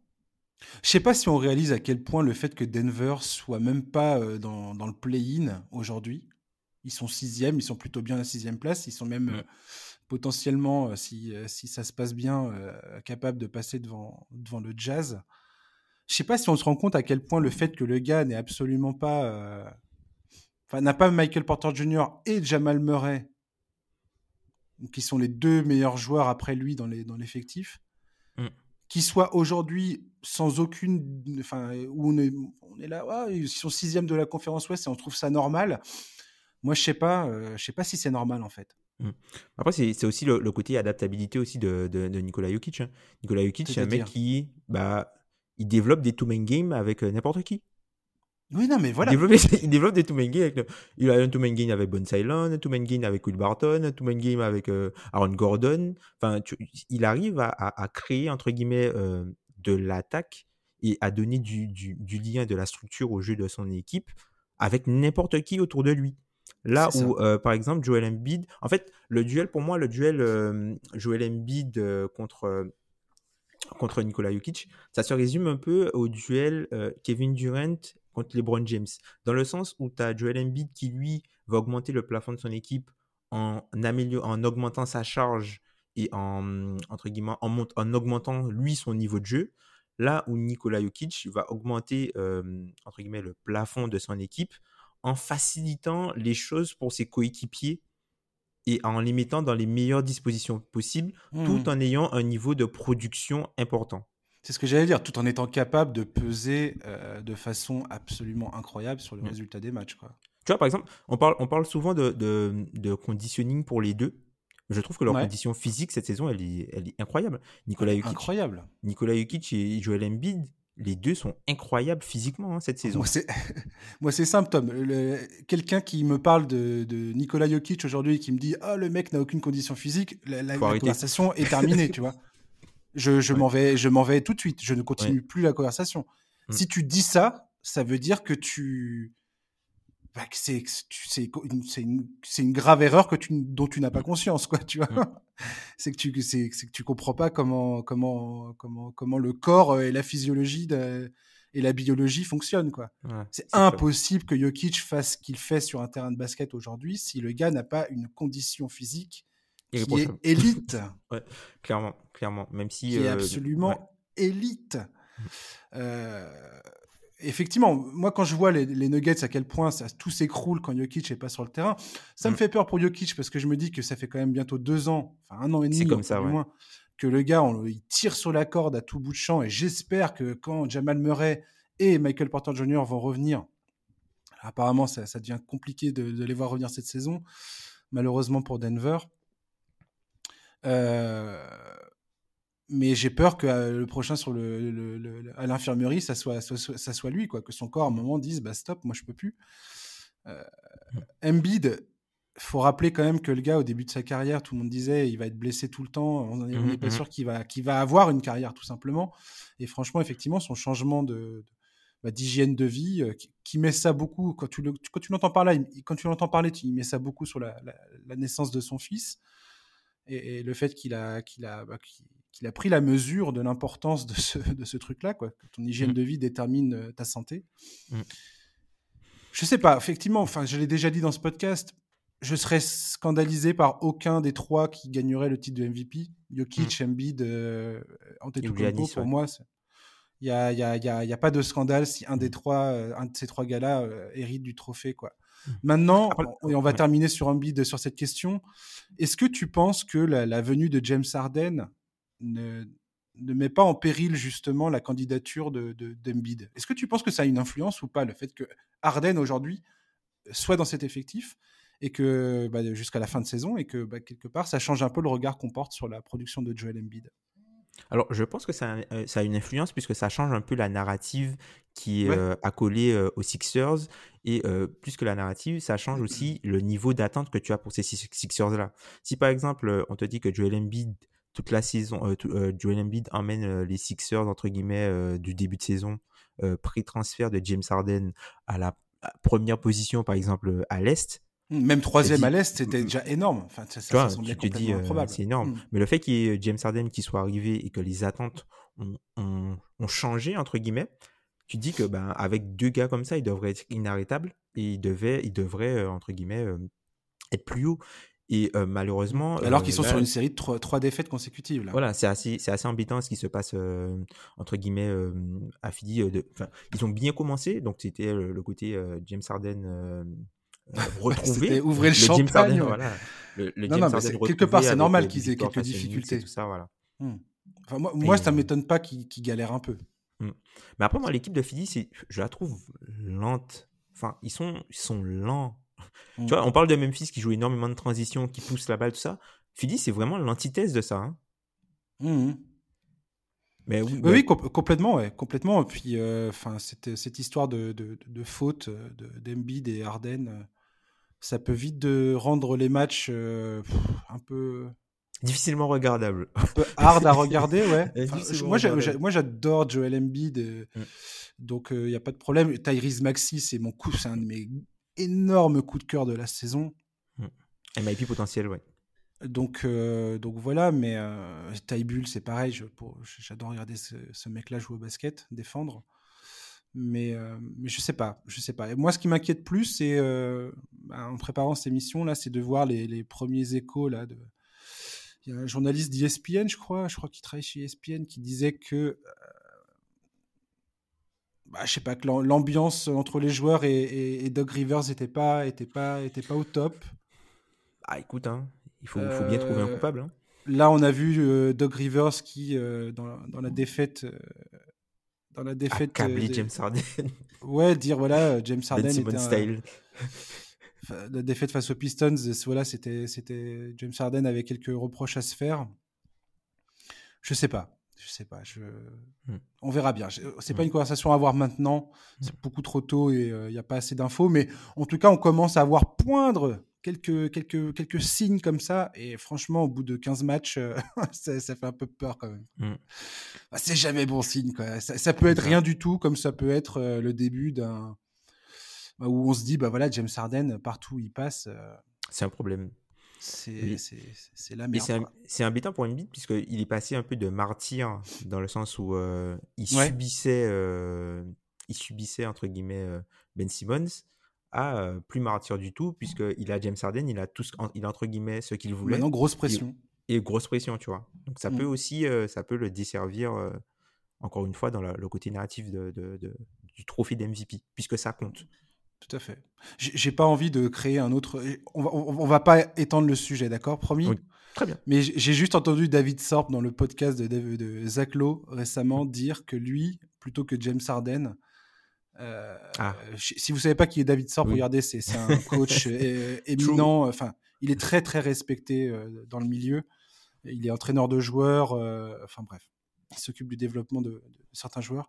Je sais pas si on réalise à quel point le fait que Denver soit même pas euh, dans, dans, le play-in aujourd'hui. Ils sont sixième, ils sont plutôt bien à la sixième place. Ils sont même euh, potentiellement, si, si, ça se passe bien, capables de passer devant, devant le Jazz. Je sais pas si on se rend compte à quel point le fait que le gars n'est absolument pas enfin, n'a pas Michael Porter Jr. et Jamal Murray, qui sont les deux meilleurs joueurs après lui dans l'effectif, dans mm. qui soient aujourd'hui sans aucune, enfin, où on est, on est là, ils sont sixième de la conférence Ouest et on trouve ça normal. Moi, je sais pas, euh, je sais pas si c'est normal en fait. Mm. Après, c'est aussi le, côté adaptabilité aussi de, de, de Nikola Jokic. Hein. Nikola Jokic, c'est un mec qui, bah, il développe des two-main games avec euh, n'importe qui. Oui, non, mais voilà. Il développe, des two-main games. Avec Il a un two-main game avec Bon Silent, un two-main game avec Will Barton, un two-main game avec euh, Aaron Gordon. Enfin, il arrive à, à, créer, entre guillemets, euh, de l'attaque et à donner du, du, du, lien, de la structure au jeu de son équipe avec n'importe qui autour de lui. Là où, euh, par exemple, Joel Embiid, en fait, le duel, pour moi, le duel Joel Embiid contre contre Nikola Jokic, ça se résume un peu au duel Kevin Durant contre LeBron James. Dans le sens où tu as Joel Embiid qui, lui, va augmenter le plafond de son équipe en, en augmentant sa charge et en, entre guillemets, en, en, augmentant, lui, son niveau de jeu. Là où Nikola Jokic va augmenter, euh, entre guillemets, le plafond de son équipe en facilitant les choses pour ses coéquipiers et en les mettant dans les meilleures dispositions possibles, tout mmh. en ayant un niveau de production important. C'est ce que j'allais dire, tout en étant capable de peser euh, de façon absolument incroyable sur le mm. résultat des matchs. Quoi. Tu vois, par exemple, on parle, on parle souvent de, de, conditioning pour les deux. Je trouve que leur condition physique cette saison, elle est, elle est incroyable. Nicolas Jokic, incroyable. Nicolas Jokic et Joel Embiid, les deux sont incroyables physiquement hein, cette saison. Moi, c'est [LAUGHS] simple, Tom. Quelqu'un qui me parle de, de Nicolas Jokic aujourd'hui et qui me dit Ah, le mec n'a aucune condition physique, la, la conversation est terminée, tu vois. [LAUGHS] Je, m'en vais, je m'en vais tout de suite. Je ne continue plus la conversation. Mm. Si tu dis ça, ça veut dire que tu, bah, c'est, c'est, une, une, grave erreur que tu, dont tu n'as pas conscience, quoi. Tu vois, mm. [LAUGHS] c'est que tu, c'est, que tu comprends pas comment, comment, comment, comment le corps et la physiologie et la biologie fonctionnent, quoi. c'est impossible que Jokic fasse ce qu'il fait sur un terrain de basket aujourd'hui si le gars n'a pas une condition physique qui est élite. [LAUGHS] ouais, clairement, clairement. Même si. Qui est euh, absolument élite. Mmh. Euh, effectivement, moi, quand je vois les, Nuggets, à quel point ça, tout s'écroule quand Jokic n'est pas sur le terrain, ça me mmh. fait peur pour Jokic parce que je me dis que ça fait quand même bientôt deux ans, enfin un an et demi, comme ça, moins, que le gars, on, il tire sur la corde à tout bout de champ. Et j'espère que quand Jamal Murray et Michael Porter Jr. vont revenir, apparemment, ça, ça devient compliqué de, de, les voir revenir cette saison, malheureusement pour Denver. Euh, mais j'ai peur que euh, le prochain sur le, à l'infirmerie, ça soit, ça soit lui, quoi, que son corps à un moment dise bah stop, moi je peux plus. Euh, Embiid, faut rappeler quand même que le gars au début de sa carrière, tout le monde disait il va être blessé tout le temps, on n'est mmh pas mmh sûr qu'il va, qu'il va avoir une carrière tout simplement. Et franchement, effectivement, son changement de, bah, d'hygiène de vie, qui, met ça beaucoup quand tu, quand tu l'entends parler, quand tu l'entends parler, il met ça beaucoup sur la, la naissance de son fils et, le fait qu'il a, qu'il a, bah, qu'il a pris la mesure de l'importance de ce, de ce truc-là, quoi. Que ton hygiène mmh. de vie détermine euh, ta santé. Mmh. Je sais pas, effectivement, enfin, je l'ai déjà dit dans ce podcast, je serais scandalisé par aucun des trois qui gagnerait le titre de MVP. Jokic, mm. Embiid, euh, Antetokounmpo, pour moi, il n'y a, y a, y a, y a, pas de scandale si un des mm. trois, euh, un de ces trois gars-là euh, hérite du trophée. Quoi. Mm. Maintenant, et on va terminer sur Embiid sur cette question. Est-ce que tu penses que la, venue de James Harden ne, ne, met pas en péril justement la candidature de, d'Embiid? Est-ce que tu penses que ça a une influence ou pas, le fait que Harden aujourd'hui soit dans cet effectif et que bah, jusqu'à la fin de saison et que bah, quelque part ça change un peu le regard qu'on porte sur la production de Joel Embiid? Alors, je pense que ça, a, euh, ça a une influence puisque ça change un peu la narrative qui est euh, accolée euh, aux Sixers. Et plus que la narrative, ça change aussi le niveau d'attente que tu as pour ces Sixers-là. Si par exemple, on te dit que Joel Embiid, toute la saison, Joel Embiid emmène les Sixers, entre guillemets, du début de saison, pré-transfert de James Harden à la première position, par exemple, à l'Est, même troisième à l'Est, c'était déjà énorme. Enfin, ça, ça, tu te dis, euh, c'est énorme. Mm. Mais le fait qu'il y ait James Harden qui soit arrivé et que les attentes ont, ont, changé, entre guillemets, tu dis que ben, avec deux gars comme ça, il devrait être inarrêtable et il, devait, il devrait, euh, entre guillemets, euh, être plus haut. Et malheureusement. Alors qu'ils sont sur une série de trois, défaites consécutives. Là. Voilà, c'est assez, assez embêtant ce qui se passe, entre guillemets, à Fidi. De, ils ont bien commencé, donc c'était le, côté James Harden retrouver. Ouvrir le, champagne. voilà. Le, non, non, quelque part, c'est normal qu'ils aient quelques difficultés. Tout ça, voilà. Hmm. Enfin, moi, moi ça m'étonne pas qu'ils galèrent un peu. Hmm. Mais après, moi, l'équipe de Philly, je la trouve lente. Enfin, ils sont, ils sont lents. Hmm. Tu vois, on parle de Memphis qui joue énormément de transition, qui pousse la balle, tout ça. Philly, c'est vraiment l'antithèse de ça. Hein. Mais oui, oui complètement, ouais, complètement. Et puis, euh, enfin, cette, cette, histoire de, de, de faute euh, d'Embiid et Harden, ça peut vite de rendre les matchs euh, un peu difficilement regardable. Un peu hard à regarder, ouais. [LAUGHS] moi, j'adore Joel Embiid, euh, mm. donc il euh, n'y a pas de problème. Tyrese Maxi, c'est mon coup, c'est un de mes énormes coups de cœur de la saison. Mm. MIP potentiel, ouais. Donc, donc voilà, mais Tybull, c'est pareil. J'adore regarder ce, ce mec-là jouer au basket, défendre. Mais, euh, mais je sais pas, je sais pas. Et moi, ce qui m'inquiète plus, c'est euh, bah, en préparant cette émission là, c'est de voir les, les, premiers échos là. De... Il y a un journaliste d'ESPN, je crois, je crois qu'il travaille chez ESPN, qui disait que euh, bah, je sais pas que l'ambiance entre les joueurs et, et, Doug Rivers était pas était pas était pas au top. Ah écoute, hein, il faut, faut bien trouver un coupable. Hein. Là, on a vu Doug Rivers qui dans, dans, la défaite dans la défaite. Accabler James Harden. Ouais, dire voilà, James Harden était un... style. La défaite face aux Pistons, voilà, c'était c'était James Harden avait quelques reproches à se faire. Je sais pas. Je sais pas. Je... Hmm. On verra bien. C'est pas hmm. une conversation à avoir maintenant. C'est hmm. beaucoup trop tôt et il euh, n'y a pas assez d'infos. Mais en tout cas, on commence à voir poindre quelques, quelques, quelques signes comme ça. Et franchement, au bout de 15 matchs, euh, [LAUGHS] ça, fait un peu peur quand même. Mm. Bah, c'est jamais bon signe. Quoi. Ça, peut être rien du tout, comme ça peut être euh, le début d'un. Bah, où on se dit, bah voilà, James Harden, partout où il passe. Euh, c'est un problème. C'est la merde. C'est embêtant pour Embiid, puisqu'il est passé un peu de martyr, dans le sens où il, subissait, il subissait, entre guillemets, Ben Simmons à plus martyr du tout, puisqu'il a James Harden, il a tout, il a entre guillemets ce qu'il voulait. Maintenant, grosse pression. Et, grosse pression, tu vois. Donc ça mmh. peut aussi, ça peut le desservir, encore une fois, dans le côté narratif de, du trophée d'MVP, puisque ça compte. Tout à fait. J'ai pas envie de créer un autre. On va, on, va pas étendre le sujet, d'accord, promis? Très bien. Mais j'ai juste entendu David Sorp dans le podcast de, de Zach Lowe récemment dire que lui, plutôt que James Harden, euh, ah. Si vous savez pas qui est David Sorp, regardez, c'est un [LAUGHS] coach éminent. Enfin, il est très très respecté euh, dans le milieu. Il est entraîneur de joueurs. Euh, enfin bref, il s'occupe du développement de, certains joueurs.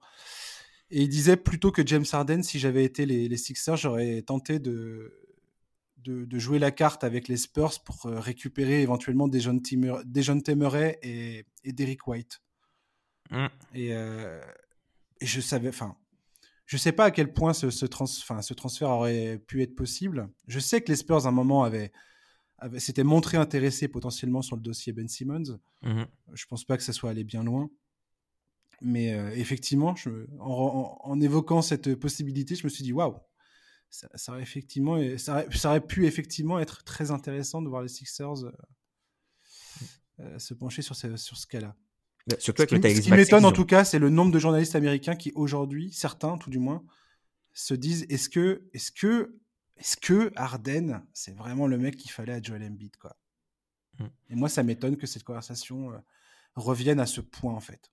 Et il disait plutôt que James Harden, si j'avais été les, Sixers, j'aurais tenté de, de, jouer la carte avec les Spurs pour récupérer éventuellement des jeunes, des jeunes Temeray et, et Derrick White. Mmh. Et, et, je savais, enfin, je ne sais pas à quel point ce, ce, ce, transfert aurait pu être possible. Je sais que les Spurs, à un moment, avaient, s'étaient montrés intéressés potentiellement sur le dossier Ben Simmons. Mmh je ne pense pas que ça soit allé bien loin. Mais euh, effectivement, je, en, évoquant cette possibilité, je me suis dit waouh, ça, aurait effectivement, ça aurait, pu effectivement être très intéressant de voir les Sixers se pencher sur ce, sur ce cas-là. Surtout avec ce qui, m'étonne en tout cas, c'est le nombre de journalistes américains qui aujourd'hui, certains tout du moins, se disent est-ce que, est-ce que, est-ce que Harden, c'est vraiment le mec qu'il fallait à Joel Embiid quoi? Mm. Et moi, ça m'étonne que cette conversation revienne à ce point en fait.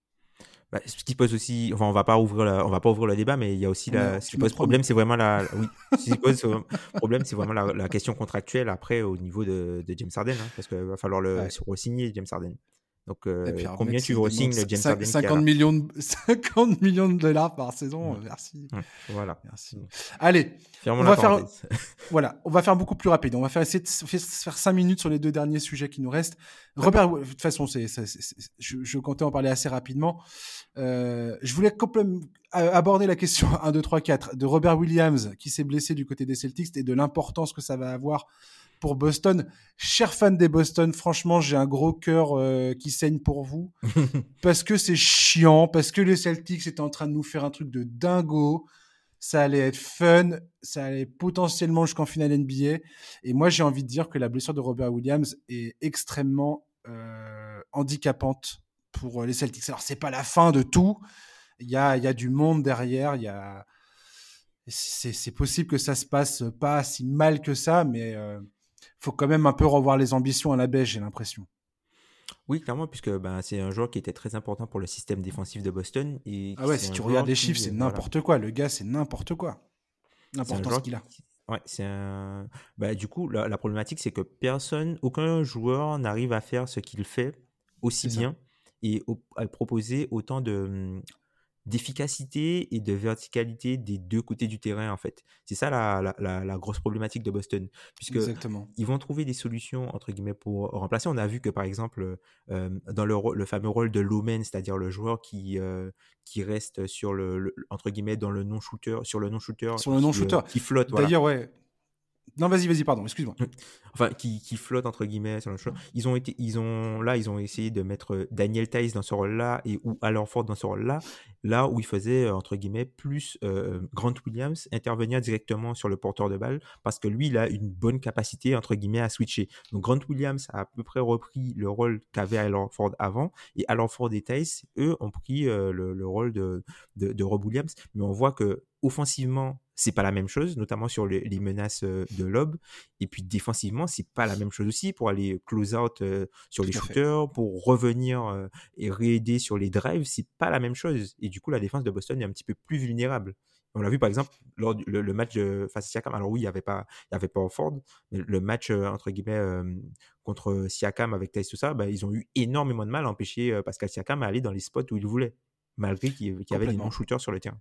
Bah, ce qui pose aussi, enfin, on va pas ouvrir, on va pas ouvrir le débat, mais il y a aussi la, [LAUGHS] ce qui pose problème, c'est vraiment la, oui, ce qui pose problème, c'est vraiment la, question contractuelle après au niveau de, de James Harden, hein, parce qu'il va falloir le re-signer James Harden. Donc, euh, combien tu re-signes le James Harden 50 millions, de, [LAUGHS] 50 millions de dollars par saison, mmh. merci. Mmh. Voilà. Merci. Allez, on va faire, [LAUGHS] voilà, on va faire beaucoup plus rapide. On va faire essayer de faire 5 minutes sur les deux derniers sujets qui nous restent. Robert, de toute façon, c'est, je, je, comptais en parler assez rapidement. Euh, je voulais aborder la question 1, 2, 3, 4 de Robert Williams qui s'est blessé du côté des Celtics et de l'importance que ça va avoir pour Boston. Cher fan des Boston, franchement, j'ai un gros cœur euh, qui saigne pour vous [LAUGHS] parce que c'est chiant, parce que les Celtics étaient en train de nous faire un truc de dingo. Ça allait être fun, ça allait potentiellement jusqu'en finale NBA. Et moi, j'ai envie de dire que la blessure de Robert Williams est extrêmement euh, handicapante pour les Celtics. Alors, c'est pas la fin de tout. Il y a, y a du monde derrière. Il y a c'est possible que ça se passe pas si mal que ça, mais euh, faut quand même un peu revoir les ambitions à la baisse, j'ai l'impression. Oui, clairement, puisque ben, c'est un joueur qui était très important pour le système défensif de Boston. Et ah ouais, si tu regardes les chiffres, c'est n'importe quoi. Le gars, c'est n'importe quoi. N'importe ce qu'il a. Ouais, c'est un... bah, du coup, la, problématique, c'est que personne, aucun joueur n'arrive à faire ce qu'il fait aussi bien et à proposer autant de, d'efficacité et de verticalité des deux côtés du terrain en fait. C'est ça la, la, la, grosse problématique de Boston puisque ils vont trouver des solutions entre guillemets pour remplacer. On a vu que par exemple euh, dans le, le, fameux rôle de Lomen, c'est-à-dire le joueur qui euh, qui reste sur le, entre guillemets dans le non shooter sur le non shooter sur le non shooter qui, flotte. D'ailleurs ouais non, vas-y, vas-y, pardon, excuse-moi. Enfin, qui, qui flotte entre guillemets sur le show. Ils ont été, ils ont, là, ils ont essayé de mettre euh, Daniel Tice dans ce rôle-là et ou Alan Ford dans ce rôle-là, là où il faisait euh, entre guillemets plus euh, Grant Williams intervenir directement sur le porteur de balle parce que lui, il a une bonne capacité entre guillemets à switcher. Donc Grant Williams a à peu près repris le rôle qu'avait Alan Ford avant et Alan Ford et Tice, eux, ont pris le, rôle de, de, de Rob Williams, mais on voit que offensivement c'est pas la même chose, notamment sur les, menaces de lob. Et puis défensivement, c'est pas la même chose aussi pour aller close out euh, sur les shooters, pour revenir euh, et réaider sur les drives, c'est pas la même chose. Et du coup, la défense de Boston est un petit peu plus vulnérable. On l'a vu par exemple lors du le, match face à Siakam. Alors oui, il n'y avait pas, il y avait pas Ford, mais le match entre guillemets contre Siakam avec Taïs tout ça, bah, ils ont eu énormément de mal à empêcher Pascal Siakam à aller dans les spots où il voulait, malgré qu'il y avait des bons shooters sur le terrain.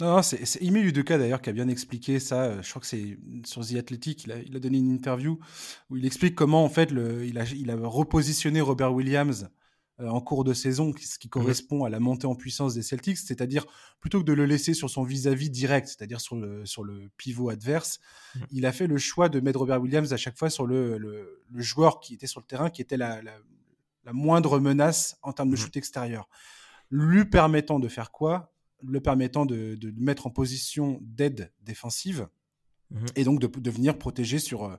Non, c'est Ime Udoka d'ailleurs qui a bien expliqué ça. Euh, je crois que c'est sur The Athletic. Il a, il a, donné une interview où il explique comment en fait le, il, a, il a repositionné Robert Williams euh, en cours de saison, ce qui mmh correspond à la montée en puissance des Celtics, c'est-à-dire plutôt que de le laisser sur son vis-à-vis direct, c'est-à-dire sur le, sur le pivot adverse, mmh. il a fait le choix de mettre Robert Williams à chaque fois sur le, le, le joueur qui était sur le terrain, qui était la, la, la moindre menace en termes de mmh shoot extérieur, lui permettant de faire quoi? Le permettant de, de, mettre en position d'aide défensive mhm. et donc de, de, venir protéger sur, euh,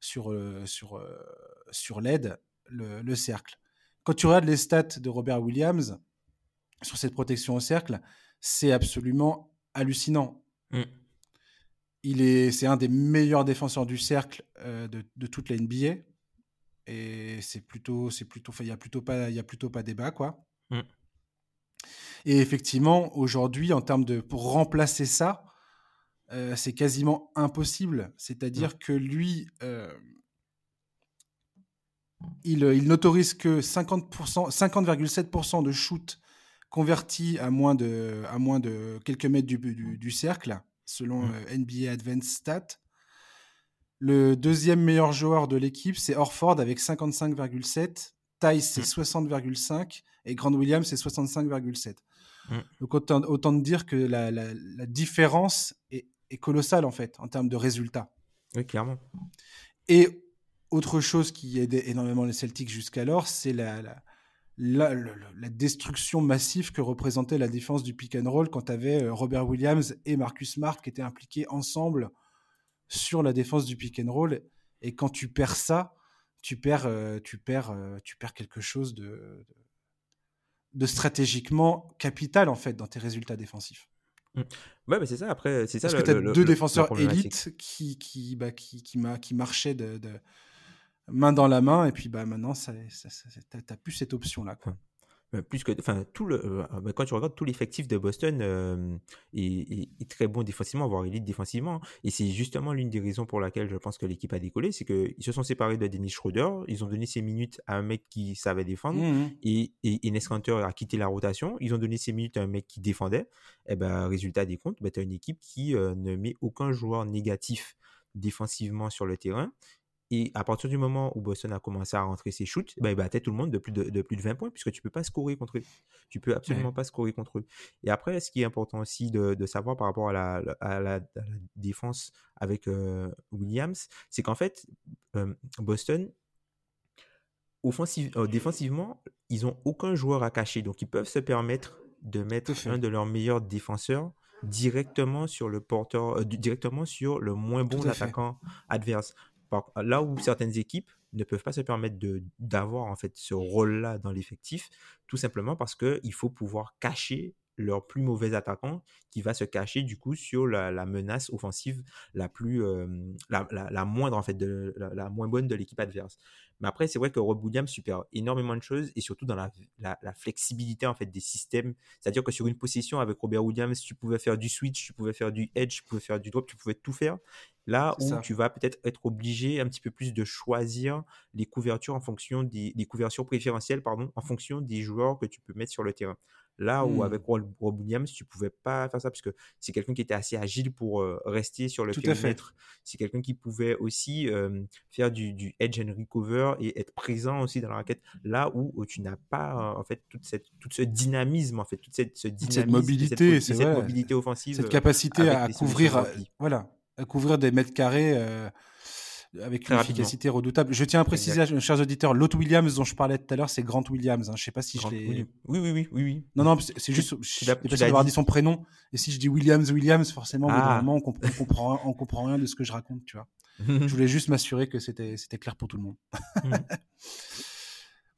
sur, euh, sur, euh, sur l'aide le, le, cercle. Quand tu regardes les stats de Robert Williams sur cette protection au cercle, c'est absolument hallucinant. Mm. Il est, c'est un des meilleurs défenseurs du cercle de, de, toute la NBA et c'est plutôt, c'est plutôt, il y a plutôt pas, il y a plutôt pas débat quoi. Mm. Et effectivement, aujourd'hui, en termes de pour remplacer ça, euh, c'est quasiment impossible. C'est-à-dire que lui, euh, il, il n'autorise que 50%, 50,7% de shoot convertis à moins de, à moins de quelques mètres du, du, cercle, selon mmh. euh, NBA Advanced Stats. Le deuxième meilleur joueur de l'équipe, c'est Orford avec 55,7. Tice, c'est 60,5. Mmh. Et Grant Williams, c'est 65,7. Mm. Donc autant, autant dire que la, la, différence est, est, colossale en fait en termes de résultats. Oui, clairement. Et autre chose qui aidait énormément les Celtics jusqu'alors, c'est la, la, la, destruction massive que représentait la défense du pick and roll quand tu avais euh, Robert Williams et Marcus Smart qui étaient impliqués ensemble sur la défense du pick and roll. Et quand tu perds ça, tu perds, euh, tu perds, euh, tu perds quelque chose de, de, stratégiquement capital en fait dans tes résultats défensifs. Mmh. Ouais, mais c'est ça. Après, c'est ça. Parce que tu as deux défenseurs élites qui, qui, bah, qui, qui, qui marchaient de, de, main dans la main, et puis bah, maintenant, ça, ça, tu n'as plus cette option-là. Quoi. Euh, plus que, enfin, tout le, euh, bah, quand tu regardes tout l'effectif de Boston euh, est, très bon défensivement, voire élite défensivement. Et c'est justement l'une des raisons pour laquelle je pense que l'équipe a décollé, c'est qu'ils se sont séparés de Dennis Schroeder, ils ont donné ses minutes à un mec qui savait défendre, mmh, mmh. et, et Enes a quitté la rotation, ils ont donné ses minutes à un mec qui défendait. Et ben, résultat des comptes, ben, tu as une équipe qui ne met aucun joueur négatif défensivement sur le terrain et à partir du moment où Boston a commencé à rentrer ses shoots, bah, il battait tout le monde de plus de, plus de 20 points, puisque tu ne peux pas scorer contre eux. Tu peux absolument pas scorer contre eux. Et après, ce qui est important aussi de, savoir par rapport à la, à la, défense avec euh, Williams, c'est qu'en fait, euh, Boston, offensive, euh, défensivement, ils n'ont aucun joueur à cacher. Donc, ils peuvent se permettre de mettre un de leurs meilleurs défenseurs directement sur le porteur, directement sur le moins bon attaquant adverse là où certaines équipes ne peuvent pas se permettre d'avoir en fait ce rôle-là dans l'effectif, tout simplement parce qu'il faut pouvoir cacher leur plus mauvais attaquant qui va se cacher du coup sur la, menace offensive la plus euh, la, moindre moins bonne de l'équipe adverse. Mais après c'est vrai que Rob Williams super énormément de choses et surtout dans la, flexibilité en fait des systèmes. C'est à dire que sur une possession avec Robert Williams tu pouvais faire du switch tu pouvais faire du edge tu pouvais faire du drop tu pouvais tout faire Là où tu vas peut-être être obligé un petit peu plus de choisir les couvertures en fonction des, couvertures préférentielles, pardon, en fonction des joueurs que tu peux mettre sur le terrain. Là où mmh. avec Rob Williams, tu pouvais pas faire ça parce que c'est quelqu'un qui était assez agile pour rester sur le périmètre. C'est quelqu'un qui pouvait aussi faire du, edge and recover et être présent aussi dans la raquette. Là où, tu n'as pas en fait toute cette tout ce dynamisme en fait toute cette, ce cette mobilité, cette, cette mobilité offensive, cette capacité à couvrir, voilà, couvrir des mètres carrés euh, avec une efficacité redoutable. Je tiens à préciser, chers auditeurs, l'autre Williams dont je parlais tout à l'heure, c'est Grant Williams. Hein. Je ne sais pas si je l'ai. Oui, oui, oui, oui, oui. Non, non, c'est juste. Je sais pas d'avoir dit son prénom. Et si je dis Williams, Williams, forcément, ah. on, comprend, on, comprend, on comprend rien de ce que je raconte, tu vois. [LAUGHS] je voulais juste m'assurer que c'était clair pour tout le monde. Mm. [LAUGHS]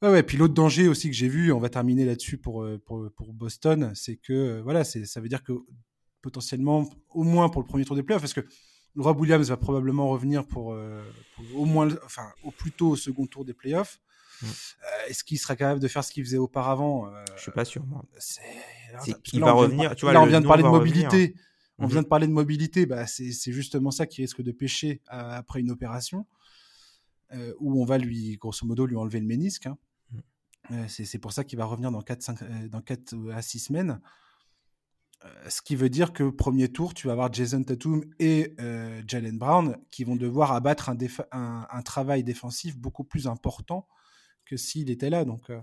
Ouais, ouais, puis l'autre danger aussi que j'ai vu, on va terminer là-dessus pour, euh, pour, pour, Boston, c'est que euh, voilà, ça veut dire que potentiellement, au moins pour le premier tour des playoffs, parce que Rob Williams va probablement revenir pour, euh, au moins, enfin, au plus tôt au second tour des playoffs. Mm. Euh, est-ce qu'il sera capable de faire ce qu'il faisait auparavant euh, Je suis pas sûr, moi. Il va revenir. Tu vois, là, on vient de parler de mobilité. On vient mm-hmm. de parler de mobilité. Bah, c'est justement ça qui risque de pêcher après une opération où on va lui, grosso modo, lui enlever le ménisque. Hein. Mm. c'est pour ça qu'il va revenir dans 4, dans 4 à 6 semaines. Euh, ce qui veut dire que premier tour, tu vas avoir Jason Tatum et euh, Jalen Brown qui vont devoir abattre un, travail défensif beaucoup plus important que s'il était là. Donc, euh,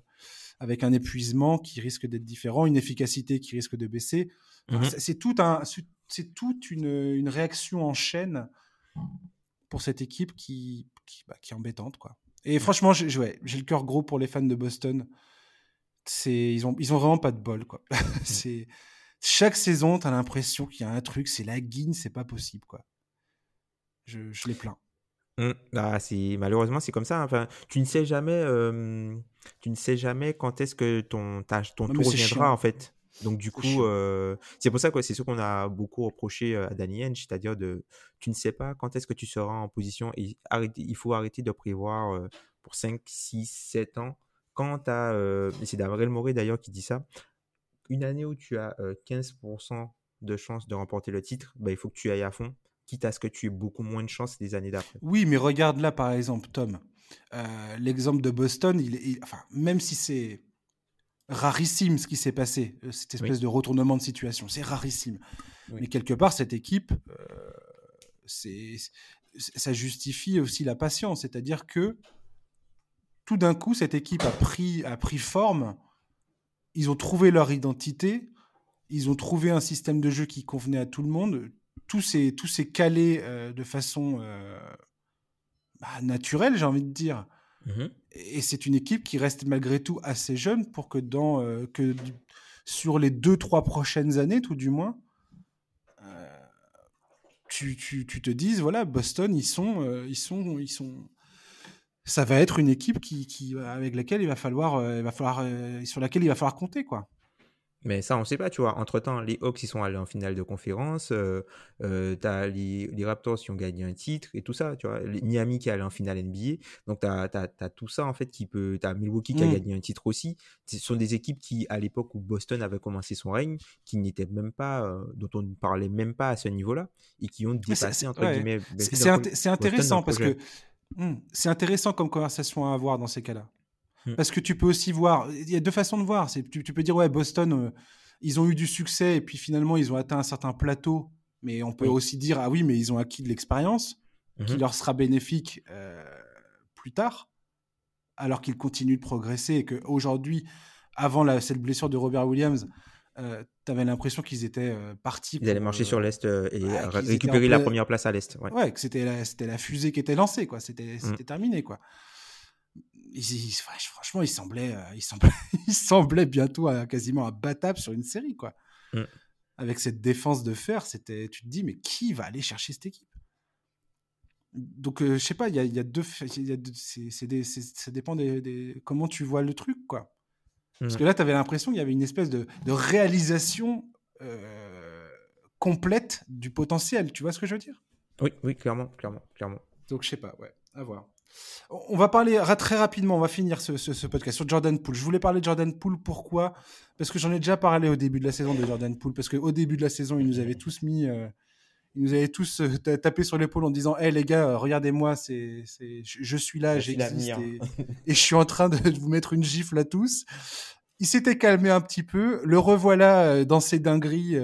avec un épuisement qui risque d'être différent, une efficacité qui risque de baisser. Mhm. C'est tout un, c'est toute une, réaction en chaîne pour cette équipe qui, qui, bah, qui est embêtante, quoi. Et franchement, j'ai le cœur gros pour les fans de Boston. C'est, ils ont, ils ont vraiment pas de bol, quoi. [LAUGHS] c'est chaque saison, tu as l'impression qu'il y a un truc, c'est la guine, c'est pas possible, quoi. Je, les plains. Mmh. Ah, malheureusement c'est comme ça. Hein. Enfin, tu ne sais jamais, tu ne sais jamais quand est-ce que ton ton tour viendra en fait. Donc du coup, euh, c'est pour ça que c'est ce qu'on a beaucoup reproché à Danny Henge, c'est-à-dire de, tu ne sais pas quand est-ce que tu seras en position et il faut arrêter de prévoir pour 5, 6, 7 ans. Quand tu as, c'est Davrel Moré d'ailleurs qui dit ça, une année où tu as 15% de chances de remporter le titre, bah, il faut que tu ailles à fond, quitte à ce que tu aies beaucoup moins de chances les années d'après. Oui, mais regarde là, par exemple, Tom. L'exemple de Boston, il, enfin, même si c'est rarissime ce qui s'est passé, cette espèce de retournement de situation, c'est rarissime. Mais quelque part, cette équipe, c'est ça justifie aussi la patience. C'est-à-dire que tout d'un coup, cette équipe a pris, a pris forme ils ont trouvé leur identité, ils ont trouvé un système de jeu qui convenait à tout le monde, tout s'est, tout calé euh, de façon euh, bah, naturelle, j'ai envie de dire. Mmh et c'est une équipe qui reste malgré tout assez jeune pour que, dans, que sur les deux, trois prochaines années, tout du moins, tu, tu, tu, te dises, voilà, Boston, ils sont, ils sont, ils sont, ça va être une équipe qui, qui avec laquelle il va falloir, il va falloir, sur laquelle il va falloir compter, quoi. Mais ça, on ne sait pas, tu vois. Entre-temps, les Hawks, ils sont allés en finale de conférence. Euh, euh, tu as les, Raptors qui ont gagné un titre et tout ça, tu vois. Les Miami qui est allé en finale NBA. Donc, tu as, tout ça, en fait, qui peut... Tu as Milwaukee qui a mmh. gagné un titre aussi. Ce sont des équipes qui, à l'époque où Boston avait commencé son règne, qui n'étaient même pas... Euh, dont on ne parlait même pas à ce niveau-là et qui ont dépassé, entre guillemets... C'est intéressant parce que... Mmh, c'est intéressant comme conversation à avoir dans ces cas-là. Mm. Parce que tu peux aussi voir, il y a deux façons de voir. Tu, tu peux dire, ouais, Boston, euh, ils ont eu du succès et puis finalement, ils ont atteint un certain plateau. Mais on peut aussi dire, ah oui, mais ils ont acquis de l'expérience qui mm-hmm. leur sera bénéfique euh, plus tard, alors qu'ils continuent de progresser et qu'aujourd'hui, avant cette blessure de Robert Williams, euh, tu avais l'impression qu'ils étaient partis. Ils allaient marcher sur l'Est et récupérer la première place à l'Est. Ouais. que c'était la, la, fusée qui était lancée, quoi. C'était mm. terminé, quoi franchement, il semblait, euh, il semblait, [LAUGHS] il semblait bientôt à, quasiment imbattable sur une série, quoi. Mm. Avec cette défense de fer, c'était, tu te dis, mais qui va aller chercher cette équipe? Donc, euh, je sais pas, il y a, y a, deux, y a deux ça dépend des, comment tu vois le truc, quoi. Parce mm. que là, tu avais l'impression qu'il y avait une espèce de, de réalisation euh, complète du potentiel. Tu vois ce que je veux dire? Oui, oui, clairement, clairement, clairement. Donc, je sais pas, ouais, à voir. On va parler très rapidement, on va finir ce, podcast sur Jordan Poole. Je voulais parler de Jordan Poole, pourquoi? Parce que j'en ai déjà parlé au début de la saison de Jordan Poole, parce qu'au début de la saison, il nous avait tous mis, euh, il nous avait tous euh, tapé sur l'épaule en disant Hé les gars, regardez-moi, c'est, je, suis là, j'existe et, [LAUGHS] et, je suis en train de [LAUGHS] vous mettre une gifle à tous. Il s'était calmé un petit peu, le revoilà euh, dans ses dingueries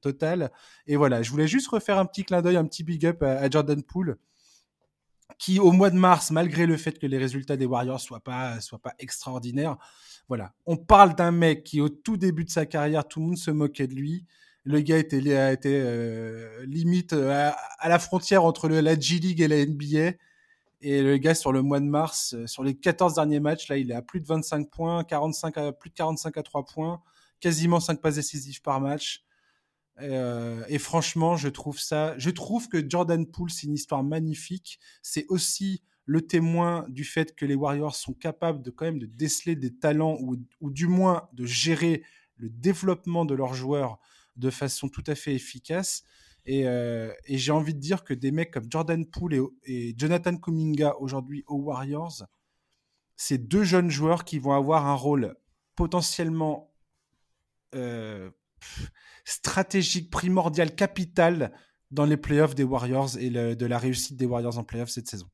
totales. Et voilà, je voulais juste refaire un petit clin d'œil, un petit big up à Jordan Poole qui au mois de mars, malgré le fait que les résultats des Warriors soient pas soient pas extraordinaires, voilà, on parle d'un mec qui au tout début de sa carrière, tout le monde se moquait de lui. Le gars était, a été euh, limite euh, à, la frontière entre la G League et la NBA. Et le gars, sur le mois de mars, euh, sur les 14 derniers matchs, là, il est à plus de 25 points, 45 à, plus de 45 à 3 points, quasiment 5 passes décisives par match. Euh, et franchement, je trouve ça. Je trouve que Jordan Poole, c'est une histoire magnifique. C'est aussi le témoin du fait que les Warriors sont capables de quand même de déceler des talents ou, ou du moins de gérer le développement de leurs joueurs de façon tout à fait efficace. Et, euh, et j'ai envie de dire que des mecs comme Jordan Poole et, et Jonathan Kuminga aujourd'hui aux Warriors, c'est deux jeunes joueurs qui vont avoir un rôle potentiellement euh, stratégique, primordial, capital dans les playoffs des Warriors et de la réussite des Warriors en playoffs cette saison.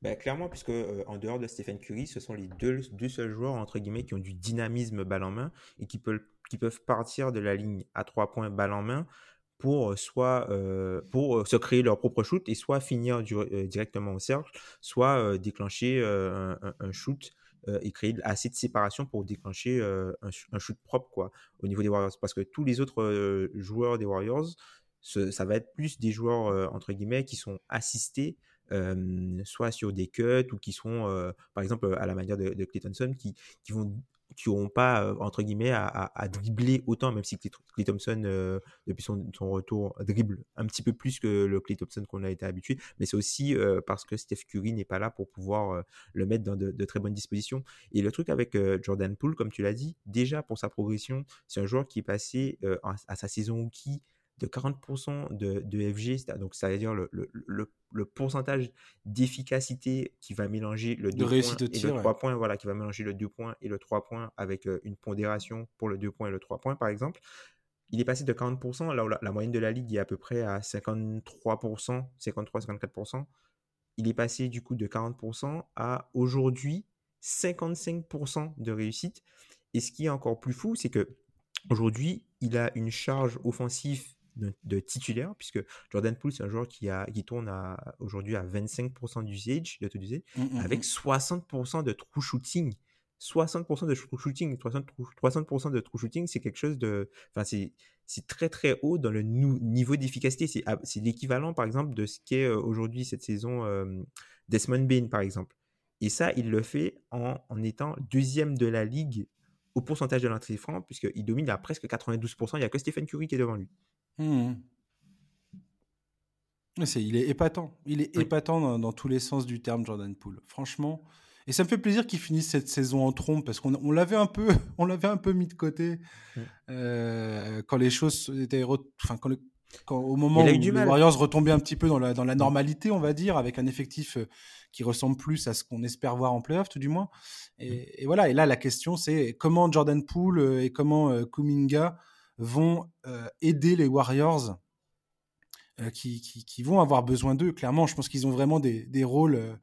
Ben, clairement, puisque euh, en dehors de Stephen Curry, ce sont les deux, deux, seuls joueurs entre guillemets qui ont du dynamisme balle en main et qui peuvent, qui peuvent partir de la ligne à trois points balle en main pour euh, soit euh, pour se créer leur propre shoot et soit finir directement au cercle, soit déclencher un, shoot et créer assez de séparation pour déclencher un, shoot propre quoi, au niveau des Warriors. Parce que tous les autres joueurs des Warriors, ça va être plus des joueurs, entre guillemets, qui sont assistés soit sur des cuts ou qui sont, par exemple, à la manière de, de Clayton qui, qui vont qui n'auront pas, euh, entre guillemets, à, dribbler autant, même si Clay, Thompson, euh, depuis son, retour, dribble un petit peu plus que le Clay Thompson qu'on a été habitué. Mais c'est aussi euh, parce que Steph Curry n'est pas là pour pouvoir le mettre dans de, très bonnes dispositions. Et le truc avec Jordan Poole, comme tu l'as dit, déjà pour sa progression, c'est un joueur qui est passé à, à sa saison qui de 40% de, de, FG, donc ça veut dire le, le, le, pourcentage d'efficacité qui va mélanger le 2 points et le 3 points, voilà, qui va mélanger le 2 points et le 3 points avec euh, une pondération pour le 2 points et le 3 points, par exemple. Il est passé de 40%, là où la, moyenne de la ligue est à peu près à 53%, 53-54%. Il est passé du coup de 40% à aujourd'hui 55% de réussite. Et ce qui est encore plus fou, c'est que aujourd'hui, il a une charge offensive de, titulaire, puisque Jordan Poole, c'est un joueur qui, a, qui tourne aujourd'hui à 25% d'usage, de d'usage, mmh, mmh, avec 60% mmh. de true shooting. 60% de true shooting, 300%, de true shooting, c'est quelque chose de. Enfin, c'est, c'est très très haut dans le niveau d'efficacité. C'est, c'est l'équivalent, par exemple, de ce qu'est euh, aujourd'hui cette saison euh, Desmond Bain, par exemple. Et ça, il le fait en, en étant deuxième de la ligue au pourcentage de l'entrée franc, puisqu'il domine à presque 92%. Il n'y a que Stephen Curry qui est devant lui. Mmh. il est épatant. Il est épatant dans, tous les sens du terme, Jordan Poole. Franchement. Et ça me fait plaisir qu'il finisse cette saison en trompe parce qu'on on l'avait un peu, [LAUGHS] on l'avait un peu mis de côté euh, quand les choses étaient, enfin quand, au moment où les Warriors retombaient un petit peu dans la, dans la normalité, on va dire, avec un effectif euh, qui ressemble plus à ce qu'on espère voir en playoff, tout du moins. Et, voilà. Et là, la question, c'est comment Jordan Poole euh, et comment Kuminga vont aider les Warriors qui, qui, vont avoir besoin d'eux. Clairement, je pense qu'ils ont vraiment des, des rôles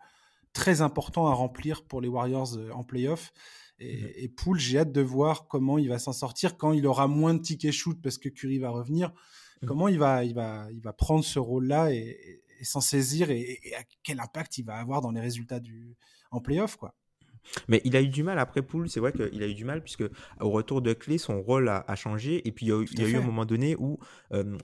très importants à remplir pour les Warriors en playoff. Et, mmh. et Poole, j'ai hâte de voir comment il va s'en sortir quand il aura moins de tickets shoot parce que Curry va revenir. Mmh. Comment il va, il va, il va prendre ce rôle-là et, s'en saisir et, quel impact il va avoir dans les résultats du, en playoff, quoi. Mais il a eu du mal après Poul, c'est vrai qu'il a eu du mal puisque au retour de clé, son rôle a, changé et puis il y a, eu un moment donné où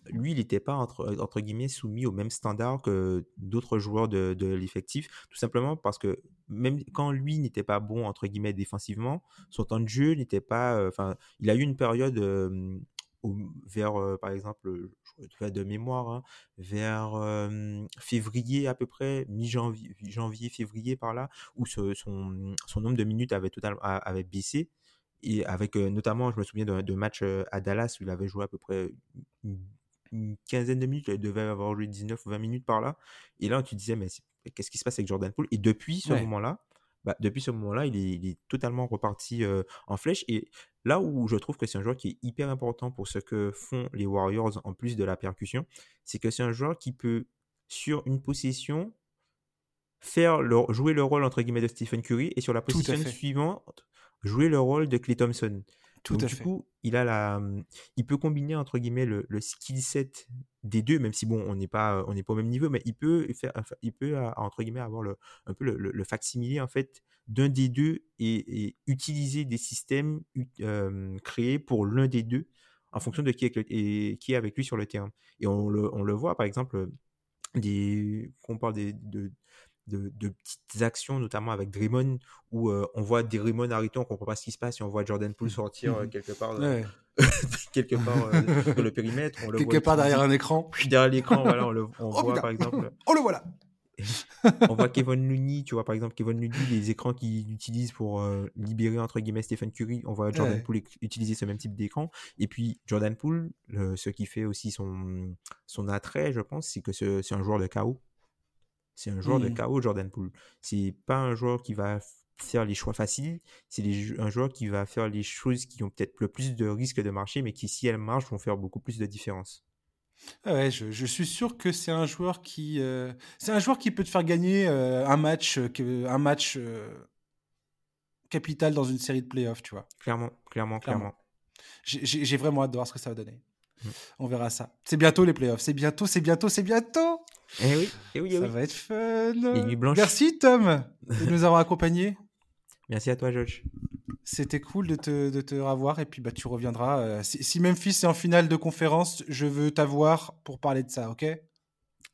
lui, il n'était pas entre, entre guillemets soumis au même standard que d'autres joueurs de, de l'effectif, tout simplement parce que même quand lui n'était pas bon entre guillemets défensivement, son temps de jeu n'était pas, enfin, il a eu une période vers, par exemple, je de mémoire, hein, vers février à peu près, mi-janvier, janvier, février par là, où son, son, nombre de minutes avait, totalement, avait baissé. Et avec notamment, je me souviens d'un match à Dallas où il avait joué à peu près une, quinzaine de minutes, il devait avoir joué 19 ou 20 minutes par là. Et là, tu disais, mais qu'est-ce qui se passe avec Jordan Poole? Et depuis ce moment-là, bah, depuis ce moment-là, il est, totalement reparti en flèche. Et là où je trouve que c'est un joueur qui est hyper important pour ce que font les Warriors en plus de la percussion, c'est que c'est un joueur qui peut, sur une possession, faire jouer le rôle entre guillemets de Stephen Curry et sur la position suivante, jouer le rôle de Clay Thompson. Tout à du coup, il a la, mmh, il peut combiner entre guillemets le, skill set des deux, même si bon, on n'est pas, on n'est pas au même niveau, mais il peut faire, il peut entre guillemets avoir le, un peu le, le, facsimilé en fait d'un des deux et, utiliser des systèmes créés pour l'un des deux en fonction de qui est, et, qui est avec lui sur le terrain. Et on le, on le voit par exemple des, qu'on parle des, de, de, petites actions, notamment avec Draymond, où euh, on voit Draymond arrêter, on comprend pas ce qui se passe, et on voit Jordan Poole [LAUGHS] sortir euh, quelque part, [LAUGHS] quelque part euh, sur le périmètre. On le quelque part derrière un écran. Derrière l'écran, voilà, on, le, [LAUGHS] on oh, voit par exemple. Oh le voilà on voit Kevin Looney, tu vois par exemple Kevin Looney, les écrans qu'il utilise pour libérer entre guillemets Stephen Curry, on voit Jordan Poole utiliser ce même type d'écran. Et puis Jordan Poole, ce qui fait aussi son, son attrait, je pense, c'est que c'est un joueur de chaos. C'est un joueur de mmh. chaos, Jordan Poole. C'est pas un joueur qui va faire les choix faciles, c'est un joueur qui va faire les choses qui ont peut-être le plus de risques de marcher, mais qui, si elles marchent, vont faire beaucoup plus de différence. Ah ouais, je, suis sûr que c'est un joueur qui, euh, c'est un joueur qui peut te faire gagner euh, un match, euh, un match capital dans une série de playoffs, tu vois. Clairement, clairement, clairement. J'ai vraiment hâte de voir ce que ça va donner. Mmh. On verra ça. C'est bientôt les playoffs. C'est bientôt, c'est bientôt, c'est bientôt. Eh oui, eh oui, eh Ça va être fun. Merci Tom de nous avoir accompagnés. Merci à toi George. C'était cool de te, de te revoir et puis bah, tu reviendras. Euh, si, Memphis est en finale de conférence, je veux t'avoir pour parler de ça, ok?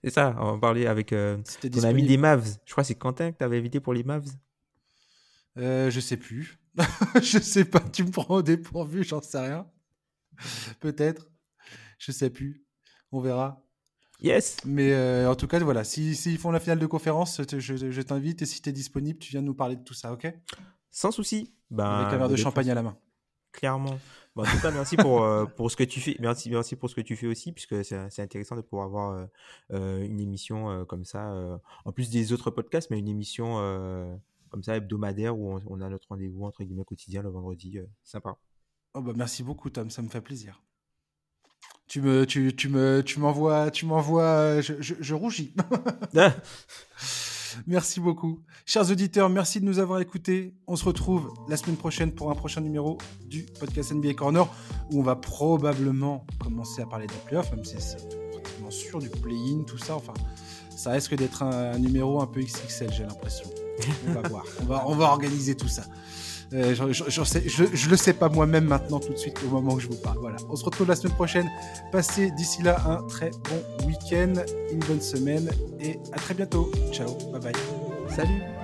C'est ça, on va parler avec euh, ton ami des Mavs. Je crois que c'est Quentin que tu avais invité pour les Mavs. Euh, je sais plus. [LAUGHS] je sais pas, tu me prends au dépourvu, j'en sais rien. Peut-être. Je sais plus. On verra. Yes. Mais euh, en tout cas, voilà, s'ils si, font la finale de conférence, je, t'invite et si tu es disponible, tu viens nous parler de tout ça, ok? Sans souci. Ben, Avec un verre de champagne à la main. Clairement. en tout cas, merci pour, euh, [LAUGHS] pour ce que tu fais. Merci, merci pour ce que tu fais aussi, puisque c'est intéressant de pouvoir avoir euh, une émission comme ça, en plus des autres podcasts, mais une émission comme ça hebdomadaire où on, a notre rendez-vous entre guillemets quotidien le vendredi. sympa. Oh bah merci beaucoup, Tom, ça me fait plaisir. Tu me, tu, tu me, tu m'envoies, tu m'envoies, je, je, rougis. Ah. [LAUGHS] Merci beaucoup. Chers auditeurs, merci de nous avoir écoutés. On se retrouve la semaine prochaine pour un prochain numéro du podcast NBA Corner où on va probablement commencer à parler des playoffs, même si c'est pratiquement sûr du play-in, tout ça. Enfin, ça risque d'être un, numéro un peu XXL, j'ai l'impression. On va voir. On va, on va organiser tout ça. Euh, je, le sais pas moi-même maintenant tout de suite au moment où je vous parle. Voilà. On se retrouve la semaine prochaine. Passez d'ici là un très bon week-end, une bonne semaine et à très bientôt. Ciao, bye bye. Salut.